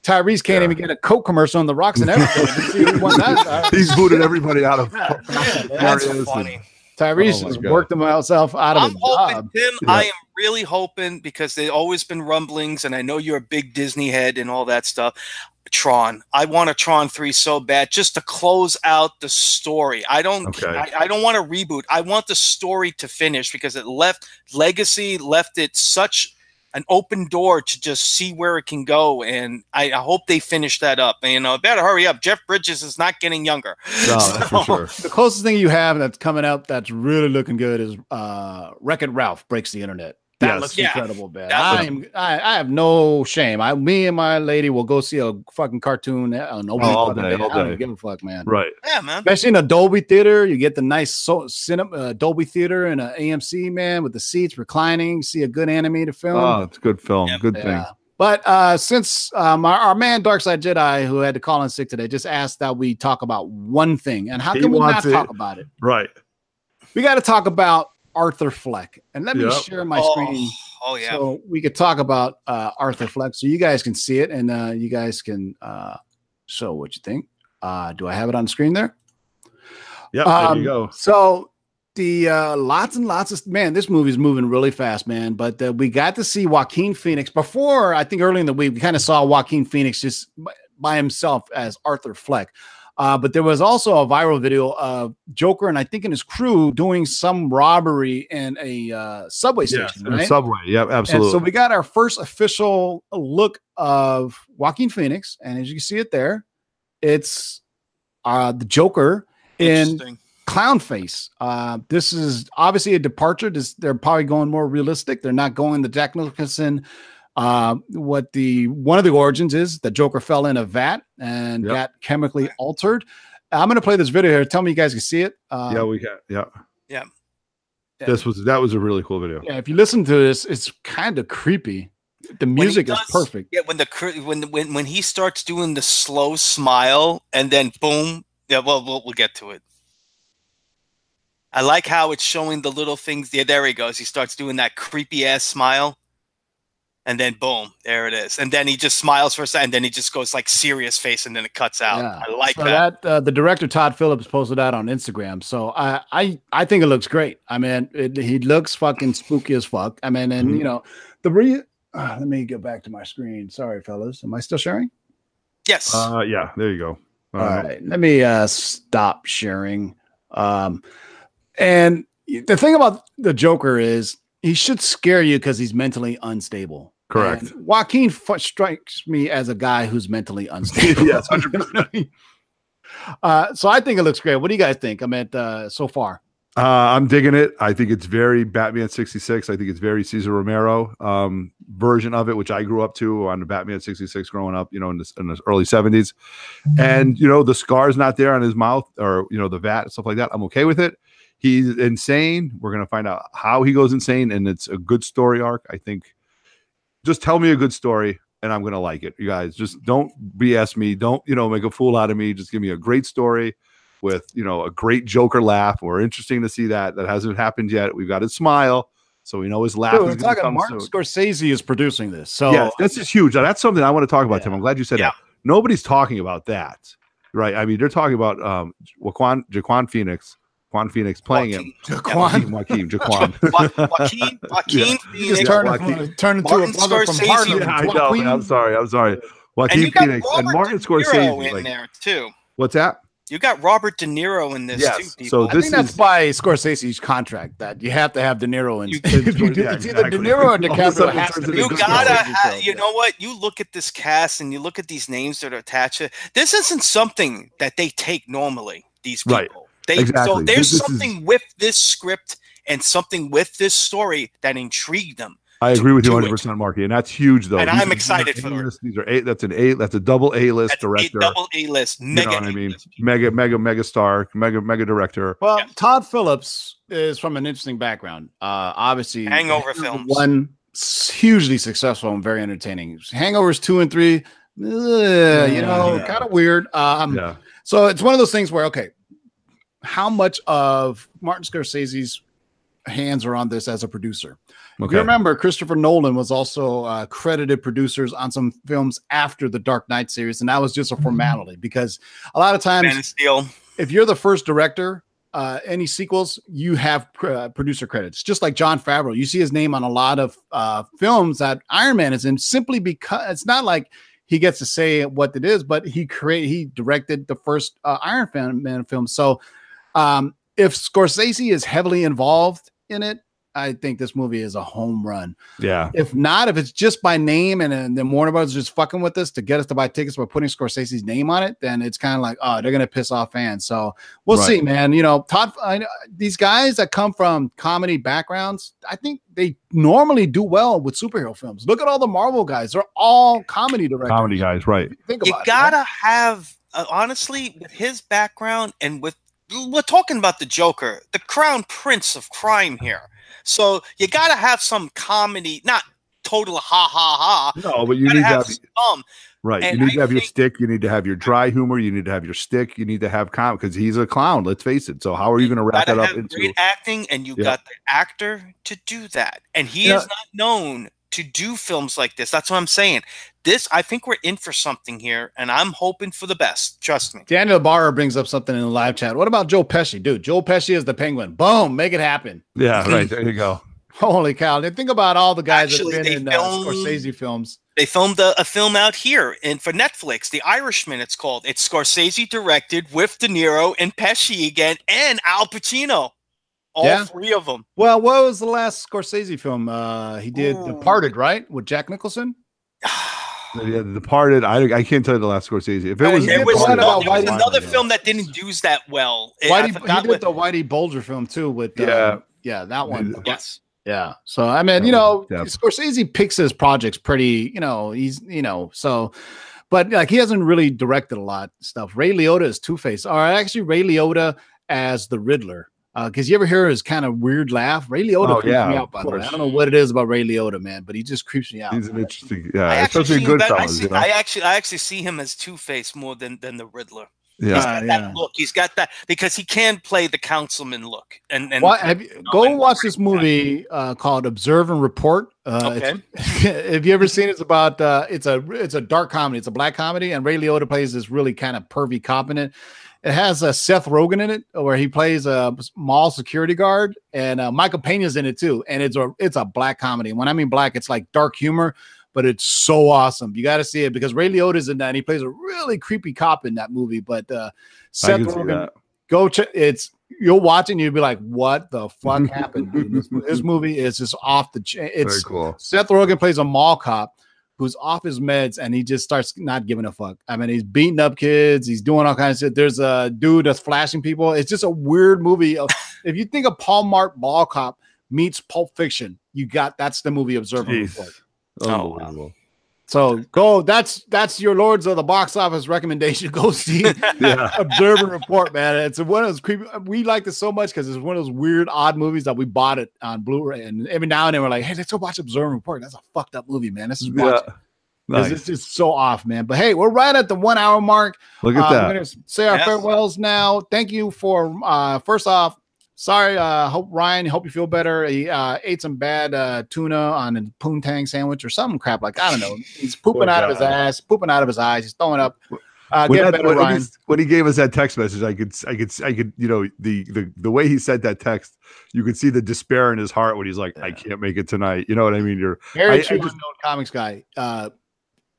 Tyrese can't yeah. even get a Coke commercial on the rocks and everything. He's booted everybody out of. Yeah, that's funny. And, Tyrese oh has God. worked himself out of I'm a hoping, job. Tim, yeah. I am really hoping because there's always been rumblings, and I know you're a big Disney head and all that stuff. Tron. I want a Tron 3 so bad just to close out the story. I don't okay. I, I, don't want to reboot. I want the story to finish because it left legacy left it such an open door to just see where it can go. And I, I hope they finish that up. And, you know, better hurry up. Jeff Bridges is not getting younger. No, so, for sure. The closest thing you have that's coming out that's really looking good is uh Wreck It Ralph breaks the internet. That yes. looks yeah. incredible, man. I am I, I have no shame. I me and my lady will go see a fucking cartoon on oh, all day, all day. I don't give a fuck, man. Right. Yeah, man. Especially in a Dolby theater, you get the nice so cinema uh, Dolby theater and an AMC, man, with the seats reclining. See a good animated film. Oh, it's a good film. Yeah. Good yeah. thing. But uh, since um, our, our, man Darkside Jedi, who had to call in sick today, just asked that we talk about one thing, and how he can we not it. talk about it? Right. We got to talk about Arthur Fleck. And let yep. me share my oh, screen. Oh yeah. So we could talk about uh, Arthur Fleck, so you guys can see it, and uh, you guys can uh, show what you think. Uh, do I have it on the screen there? Yeah, Um, there you go. So the uh, lots and lots of man, this movie's moving really fast, man. But uh, we got to see Joaquin Phoenix before. I think early in the week we kind of saw Joaquin Phoenix just by- by himself as Arthur Fleck. Uh, but there was also a viral video of Joker and I think in his crew doing some robbery in a uh, subway station, a right? subway. Yep, absolutely. And so we got our first official look of Joaquin Phoenix, and as you can see it there, it's uh, the Joker in clown face. Uh, this is obviously a departure. This, they're probably going more realistic. They're not going the Jack Nicholson. Uh, what the one of the origins is the Joker fell in a vat and Yep. got chemically altered. I'm going to play this video here. Tell me you guys can see it. Uh, yeah, we can. Yeah. Yeah. This was that was a really cool video. yeah, if you listen to this, it's kind of creepy. The When he music is perfect. Yeah, when the cr- when when when he starts doing the slow smile and then boom, yeah, well, we'll we'll get to it. I like how it's showing the little things. Yeah, there he goes. He starts doing that creepy ass smile, and then boom, there it is. And then he just smiles for a second, and then he just goes like serious face, and then it cuts out. Yeah. I like so that. that uh, the director Todd Phillips posted that on Instagram. So I I I think it looks great. I mean, it, he looks fucking spooky as fuck. I mean, and Mhm. you know, the re- uh, let me go back to my screen. Sorry, fellas. Am I still sharing? Yes. Uh, yeah, there you go. Uh, All right, let me uh stop sharing. Um, and the thing about the Joker is he should scare you because he's mentally unstable. Correct. And Joaquin f- strikes me as a guy who's mentally unstable. Yes, You know what I mean? Uh, so I think it looks great. What do you guys think? I mean, uh, so far. Uh, I'm digging it. I think it's very Batman 66. I think it's very Cesar Romero um, version of it, which I grew up to on the Batman 66 growing up, you know, in the, in the early 70s. And, you know, the scar's not there on his mouth or, you know, the vat, and stuff like that. I'm okay with it. He's insane. We're going to find out how he goes insane. And it's a good story arc. I think just tell me a good story and I'm going to like it. You guys just don't BS me. Don't, you know, make a fool out of me. Just give me a great story with you know a great Joker laugh. We're interesting to see that. That hasn't happened yet. We've got his smile, so we know his laugh Dude, is we're talking come Martin soon. Scorsese is producing this. So yes, this is huge. Now, that's something I want to talk about, Yeah. Tim. I'm glad you said Yeah. that. Nobody's talking about that, right? I mean, they're talking about um Jaquan, Jaquan Phoenix, Jaquan Phoenix playing him. Joaquin. Jaquan. Joaquin, Jaquan. Jo- Joaquin, Joaquin Yeah. You Phoenix. Yeah, turned, Joaquin. from, turned into Martin a brother from Scorsese. Harlem. yeah, I know, man, I'm sorry. I'm sorry. Joaquin you got Phoenix and Martin De Niro Scorsese. in Like, there too. what's that? You got Robert De Niro in this Yes, too. so People. I this think that's is- by Scorsese's contract that you have to have De Niro in. You- if you do, Yeah, it's either De. Niro or All of a DiCaprio has to into be. you gotta, Scorsese ha- show. you know what? You look at this cast and you look at these names that are attached. to This isn't something that they take normally. These people, Right. They so Exactly. there's This- this is- something with this script and something with this story that intrigued them. I agree with you 100, percent Marky, and that's huge though. And These I'm are- excited these are for it. A-list, These are eight. That's an eight. That's a double A list That's a director. double A list, you know what I mean? Mega, mega, mega star, mega, mega director. Well, Yeah. Todd Phillips is from an interesting background. Uh, obviously, Hangover films. one hugely successful and very entertaining. Hangovers two and three, uh, you know, Yeah. kind of weird. Um, yeah, So it's one of those things where, okay, how much of Martin Scorsese's hands are on this as a producer? If okay. You remember, Christopher Nolan was also uh, credited producers on some films after the Dark Knight series, and that was just a formality because a lot of times, Man of Steel. if you're the first director, uh, any sequels, you have uh, producer credits. Just like Jon Favreau, you see his name on a lot of uh, films that Iron Man is in, simply because it's not like he gets to say what it is, but he create he directed the first uh, Iron Man film. So um, if Scorsese is heavily involved in it, I think this movie is a home run. yeah, If not, if it's just by name and, then then Warner Brothers just fucking with us to get us to buy tickets by putting Scorsese's name on it, then it's kind of like, oh, they're gonna piss off fans. So we'll Right. see, man. You know, Todd, I, know these guys that come from comedy backgrounds, I think they normally do well with superhero films. Look at all the Marvel guys; they're all comedy directors. comedy guys, right? Think You gotta it. right? have, uh, honestly, with his background and with we're talking about the Joker, the crown prince of crime here. So you gotta have some comedy, not total ha ha ha. No, but you, you need to have some. Right. And you need I to have your stick. You need to have your dry humor. You need to have your stick. You need to have com because he's a clown. Let's face it. So how are you going to wrap that up into great acting? And you yeah. got the actor to do that, and he yeah. is not known to do films like this. That's what I'm saying. This, I think we're in for something here, and I'm hoping for the best. Trust me. Daniel Ibarra brings up something in the live chat. What about Joe Pesci, dude? Joe Pesci is the Penguin. Boom, make it happen. Yeah, right there you go. Holy cow! And think about all the guys Actually, that have been in filmed, uh, Scorsese films. They filmed a, a, film out here and for Netflix, The Irishman. It's called. It's Scorsese directed with De Niro and Pesci again, and Al Pacino. All yeah. three of them. Well, what was the last Scorsese film? Uh, he did Ooh. Departed, right, with Jack Nicholson. yeah, Departed. I, I can't tell you the last Scorsese. If it was, there was, another, there was another film that didn't do that well. Whitey, he did what, the Whitey Bulger film too. With uh, yeah, yeah, that one. Yes. Yeah. So I mean, you know, Scorsese picks his projects pretty, you know, he's, you know, so but like he hasn't really directed a lot of stuff. Ray Liotta is Two Face, or actually Ray Liotta as the Riddler. Because uh, you ever hear his kind of weird laugh? Ray Liotta oh, creeps yeah, me out. By the way, I don't know what it is about Ray Liotta, man, but he just creeps me out. He's an interesting, yeah, especially Goodfellas. I, you know? I actually, I actually see him as Two Face more than than the Riddler. Yeah, he's got yeah. that look. He's got that because he can play the councilman look. And, and what, have you, you know, go and watch this movie uh, called Observe and Report. Uh, okay. Have you ever seen it? It's about uh, it's a it's a dark comedy. It's a black comedy, and Ray Liotta plays this really kind of pervy cop in it. It has uh, Seth Rogen in it, where he plays a mall security guard, and uh, Michael Pena's in it too. And it's a it's a black comedy. When I mean black, it's like dark humor, but it's so awesome. You got to see it because Ray Liotta's in that. And he plays a really creepy cop in that movie. But uh, Seth Rogen, go check. It's you'll watch it and you'll be like, "What the fuck happened?" This, this, movie is just off the chain. It's Very cool. Seth Rogen plays a mall cop who's off his meds and he just starts not giving a fuck. I mean, he's beating up kids, he's doing all kinds of shit. There's a dude that's flashing people. It's just a weird movie. if you think of Paul Blart Mall Cop meets Pulp Fiction, you got that's the movie Observer. Oh, wow. So go. That's that's your lords of the box office recommendation. Go see yeah. Observe and Report, man. It's one of those creepy. We like this so much because it's one of those weird, odd movies that we bought it on Blu-ray, and every now and then we're like, "Hey, let's go watch Observe and Report." That's a fucked up movie, man. This is yeah. Nice. It's just so off, man. But hey, we're right at the one hour mark. Look at uh, that. I'm gonna say our yes. farewells now. Thank you for uh first off sorry. Uh, hope Ryan, hope you feel better. He uh, ate some bad uh, tuna on a poontang sandwich or some crap like I don't know. He's pooping out of his ass, pooping out of his eyes. He's throwing up. Uh, when, that, better, when, Ryan. He, when he gave us that text message, I could, I could, I could, you know, the the the way he said that text, you could see the despair in his heart when he's like, yeah. "I can't make it tonight." You know what I mean? You're very I, true. I just, comics guy. Uh,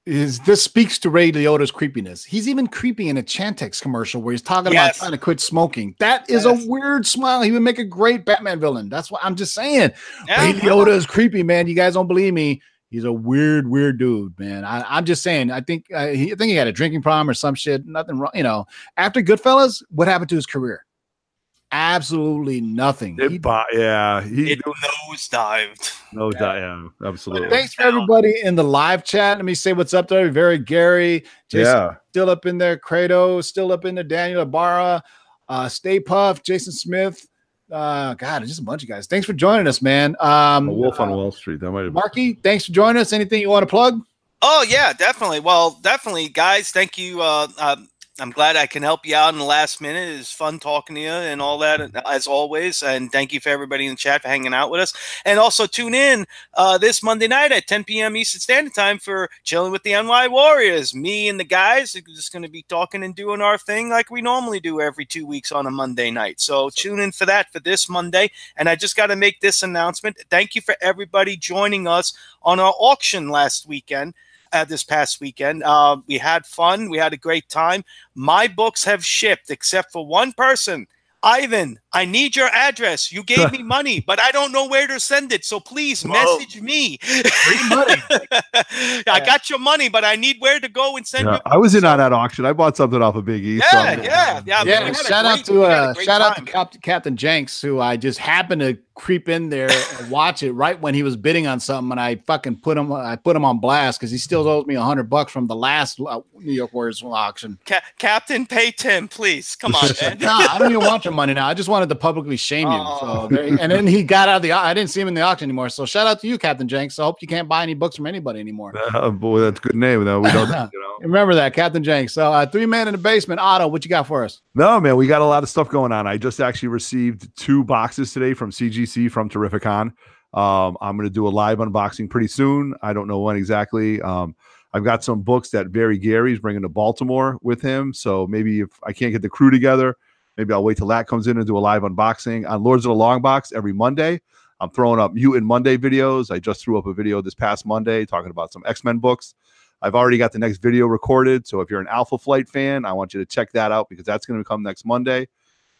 is this speaks to Ray Liotta's creepiness. He's even creepy in a Chantix commercial where he's talking yes. about trying to quit smoking. That is yes. a weird smile. He would make a great Batman villain. That's what I'm just saying. Yeah. Ray Liotta is creepy, man. You guys don't believe me. He's a weird, weird dude, man. I, am just saying. I think uh, he, I think he had a drinking problem or some shit. Nothing wrong, you know. After Goodfellas, what happened to his career? Absolutely nothing. It, he, yeah, he it nosedived. Nosedived, yeah, yeah absolutely. Thanks for everybody in the live chat. Let me say what's up there. Very Gary, Jason, yeah, still up in there. Credo, still up in there. Daniel Ibarra, uh, Stay Puff, Jason Smith. Uh, God, just a bunch of guys. Thanks for joining us, man. Um, a Wolf on uh, Wall Street. That might have Marky. Thanks for joining us. Anything you want to plug? Oh yeah, definitely. Well, definitely, guys. Thank you. Uh, uh, I'm glad I can help you out in the last minute. It's fun talking to you and all that, as always. And thank you for everybody in the chat for hanging out with us. And also tune in uh, this Monday night at 10 p.m. Eastern Standard Time for chilling with the NY Warriors. Me and the guys are just going to be talking and doing our thing like we normally do every two weeks on a Monday night. So tune in for that for this Monday. And I just got to make this announcement. Thank you for everybody joining us on our auction last weekend uh, this past weekend. Uh, we had fun. We had a great time. My books have shipped except for one person. Ivan, I need your address. You gave me money, but I don't know where to send it. So please Whoa. message me. Free money. I got your money, but I need where to go and send yeah, I was in on that auction. I bought something off of Big E. Yeah, so. yeah, yeah. yeah shout out to uh, shout time. out to Cap- Captain Jenks, who I just happened to creep in there and watch it right when he was bidding on something, and I fucking put him. I put him on blast because he still owes me a hundred bucks from the last uh, New York Warriors auction. Ca- Captain, pay Tim, please. Come on, man. nah, I don't even want your money now. I just want wanted to publicly shame you. Oh. So and then he got out of the. I didn't see him in the auction anymore. So shout out to you, Captain Jenks. I hope you can't buy any books from anybody anymore. Uh, boy, that's a good name though. We don't. you know. Remember that, Captain Jenks. So uh, three man in the basement. Otto, what you got for us? No, man, we got a lot of stuff going on. I just actually received two boxes today from CGC from Terrificon. Um, I'm going to do a live unboxing pretty soon. I don't know when exactly. Um, I've got some books that Barry Gary's bringing to Baltimore with him. So maybe if I can't get the crew together, maybe I'll wait till that comes in and do a live unboxing on Lords of the Long Box every Monday. I'm throwing up Mutant Monday videos. I just threw up a video this past Monday talking about some X Men books. I've already got the next video recorded. So if you're an Alpha Flight fan, I want you to check that out because that's going to come next Monday.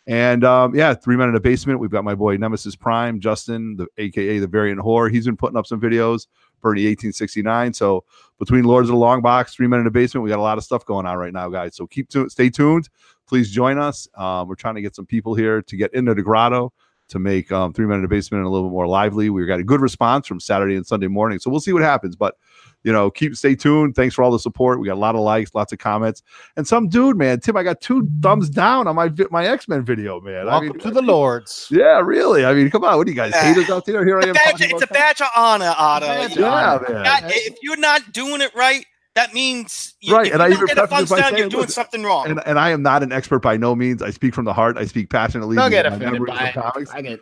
And um, yeah, three men in the basement. We've got my boy Nemesis Prime, Justin, the AKA the Variant Whore. He's been putting up some videos. Bernie 1869. So between Lords of the Long Box, Three Men in the Basement, we got a lot of stuff going on right now, guys. So keep tuned, stay tuned. Please join us. Um, we're trying to get some people here to get into the grotto to make um, Three Men in the Basement a little bit more lively. We got a good response from Saturday and Sunday morning, so we'll see what happens. But you know, keep stay tuned. Thanks for all the support. We got a lot of likes, lots of comments, and some dude, man, Tim, I got two thumbs down on my my X Men video, man. Welcome I mean, to the Lords. Yeah, really. I mean, come on, what are you guys haters out there? Here I am. Badge, it's a badge of honor, Otto. Yeah, man. If you're not doing it right, that means you, right. and I even get a thumbs down, you're doing something wrong. And, and I am not an expert by no means. I speak from the heart. I speak passionately. Don't get offended by comics. I get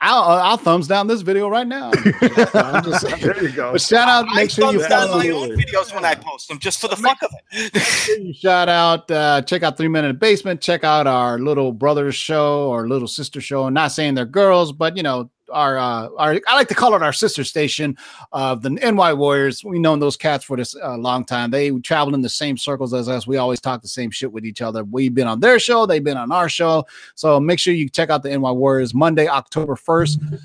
I'll, I'll thumbs down this video right now. just, there you go. But shout out, make I sure you follow my own videos when I post them just for the fuck of it. shout out, uh, check out Three Men in the Basement. Check out our little brothers show or little sister show. I'm not saying they're girls, but you know our uh, our I like to call it our sister station of the NY Warriors. We've known those cats for this uh, long time. They travel in the same circles as us. We always talk the same shit with each other. We've been on their show, they've been on our show. So make sure you check out the NY Warriors Monday, October 1st.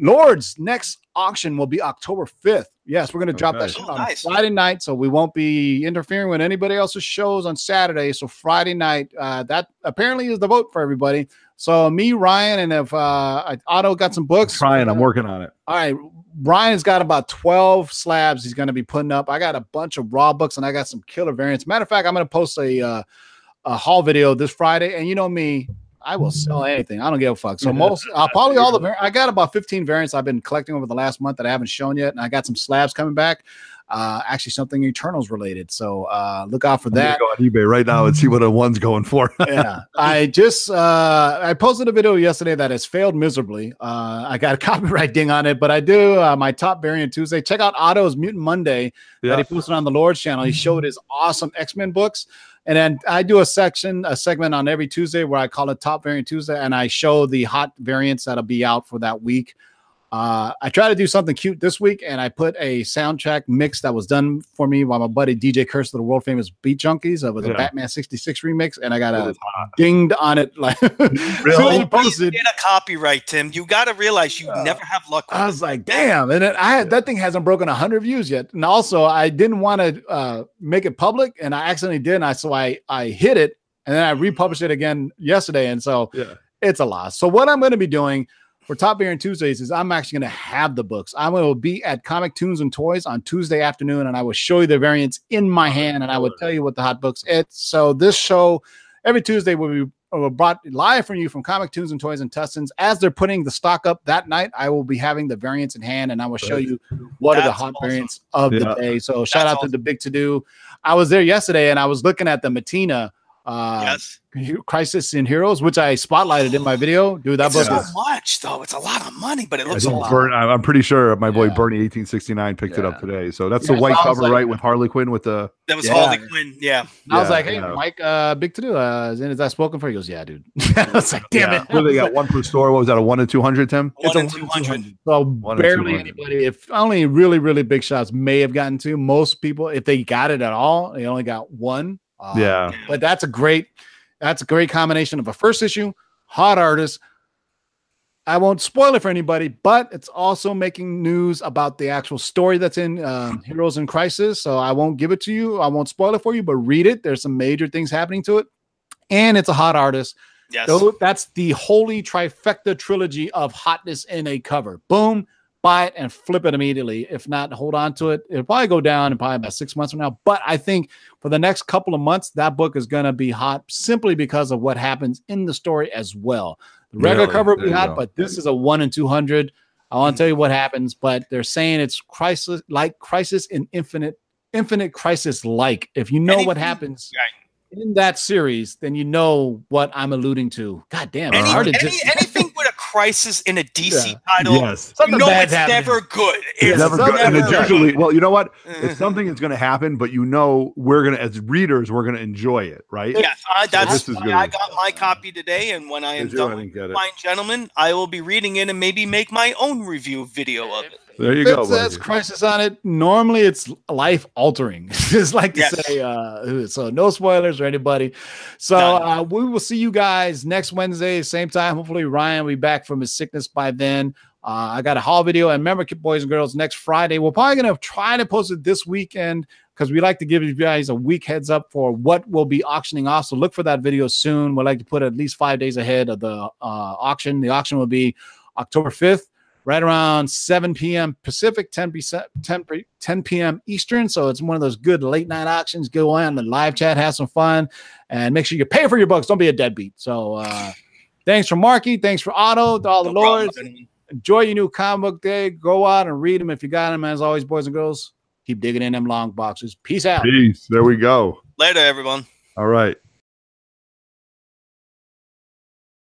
Lords next auction will be October 5th. Yes, we're going to drop okay. that shit on nice. Friday night, so we won't be interfering with anybody else's shows on Saturday. So Friday night, uh, that apparently is the vote for everybody. So me, Ryan, and if uh, Otto got some books, I'm trying, I'm working on it. All right, Ryan's got about 12 slabs he's going to be putting up. I got a bunch of raw books and I got some killer variants. Matter of fact, I'm going to post a uh, a haul video this Friday, and you know me, I will sell anything. I don't give a fuck. So most, I'll probably all the. I got about 15 variants I've been collecting over the last month that I haven't shown yet, and I got some slabs coming back uh, actually something Eternals related. So uh, look out for that. Go on eBay right now and see what a one's going for. yeah, I just uh, I posted a video yesterday that has failed miserably. Uh, I got a copyright ding on it, but I do uh, my top variant Tuesday. Check out Otto's Mutant Monday yeah. that he posted on the Lord's channel. He showed his awesome X Men books. And then I do a section, a segment on every Tuesday where I call it Top Variant Tuesday, and I show the hot variants that'll be out for that week. Uh, I tried to do something cute this week, and I put a soundtrack mix that was done for me by my buddy DJ Curse of the world famous Beat Junkies. It was yeah. a Batman '66 remix, and I got a dinged on it. Like, really? posted. You get a copyright, Tim. You got to realize you uh, never have luck. I was like, damn, and I had that thing hasn't broken hundred views yet. And also, I didn't want to uh, make it public, and I accidentally did. And I so I I hit it, and then I republished it again yesterday, and so yeah. it's a loss. So what I'm going to be doing for Top Variant Tuesdays is I'm actually going to have the books. I will be at Comic Tunes and Toys on Tuesday afternoon, and I will show you the variants in my hand, and I will tell you what the hot books. It's so this show every Tuesday will be brought live from you from Comic Tunes and Toys and Tustins. As they're putting the stock up that night, I will be having the variants in hand, and I will show you what That's are the hot awesome. variants of yeah. the day. So shout out awesome. to the Big To Do. I was there yesterday, and I was looking at the Mattina uh, yes. Crisis in Heroes, which I spotlighted in my video. Dude, that it's book so is much though. It's a lot of money, but it looks a lot. Burn, I'm pretty sure my boy yeah. Bernie 1869 picked yeah. it up today. So that's yeah, the white cover, like, right, with Harley Quinn with the. That was Harley Quinn. Yeah. I was like, hey, Mike, uh, big to do. Uh, is that spoken for? He goes, yeah, dude. I was like, damn it. What they got one per store. What was that? A one to two hundred, Tim? One it's a two hundred. So one barely anybody. If only really, really big shots may have gotten two. Most people, if they got it at all, they only got one. Uh, yeah. But that's a great that's a great combination of a first issue, hot artist. I won't spoil it for anybody, but it's also making news about the actual story that's in um, Heroes in Crisis. So I won't give it to you. I won't spoil it for you, but read it. There's some major things happening to it. And it's a hot artist. Yes. So that's the holy trifecta trilogy of hotness in a cover. Boom, buy it and flip it immediately. If not, hold on to it. It'll probably go down in probably about six months from now. But I think for the next couple of months, that book is going to be hot simply because of what happens in the story as well. The regular really? cover will be hot, but this is a one in 200. I want to tell you what happens, but they're saying it's crisis like crisis in infinite, infinite crisis like. If you know Anything, what happens, in that series, then you know what I'm alluding to. God damn, Any, hard to any, just... anything with a crisis in a DC yeah. title, yes. you know it's happening. never good. It's never good. And it's usually, well, you know what? It's mm-hmm. something that's going to happen, but you know we're going to, as readers, we're going to enjoy it, right? Yes, I, that's so I got my copy today, and when I am done, fine gentlemen, I will be reading it and maybe make my own review video of it. There you go. It says crisis on it. Normally, it's life altering. Just like to yes. say, uh, so no spoilers or anybody. So uh, we will see you guys next Wednesday, same time. Hopefully, Ryan will be back from his sickness by then. Uh, I got a haul video, and remember, boys and girls, next Friday we're probably gonna try to post it this weekend because we like to give you guys a week heads up for what we'll be auctioning off. So look for that video soon. We'd like to put at least five days ahead of the uh, auction. The auction will be October fifth right around 7 p.m. Pacific, 10, 10, 10 p.m. Eastern. So it's one of those good late night auctions. Go on the live chat, have some fun, and make sure you pay for your books. Don't be a deadbeat. So uh, thanks for Marky. Thanks for Otto, to all the no lords. Problem. Enjoy your new comic book day. Go out and read them if you got them. As always, boys and girls, keep digging in them long boxes. Peace out. Peace. There we go. Later, everyone. All right.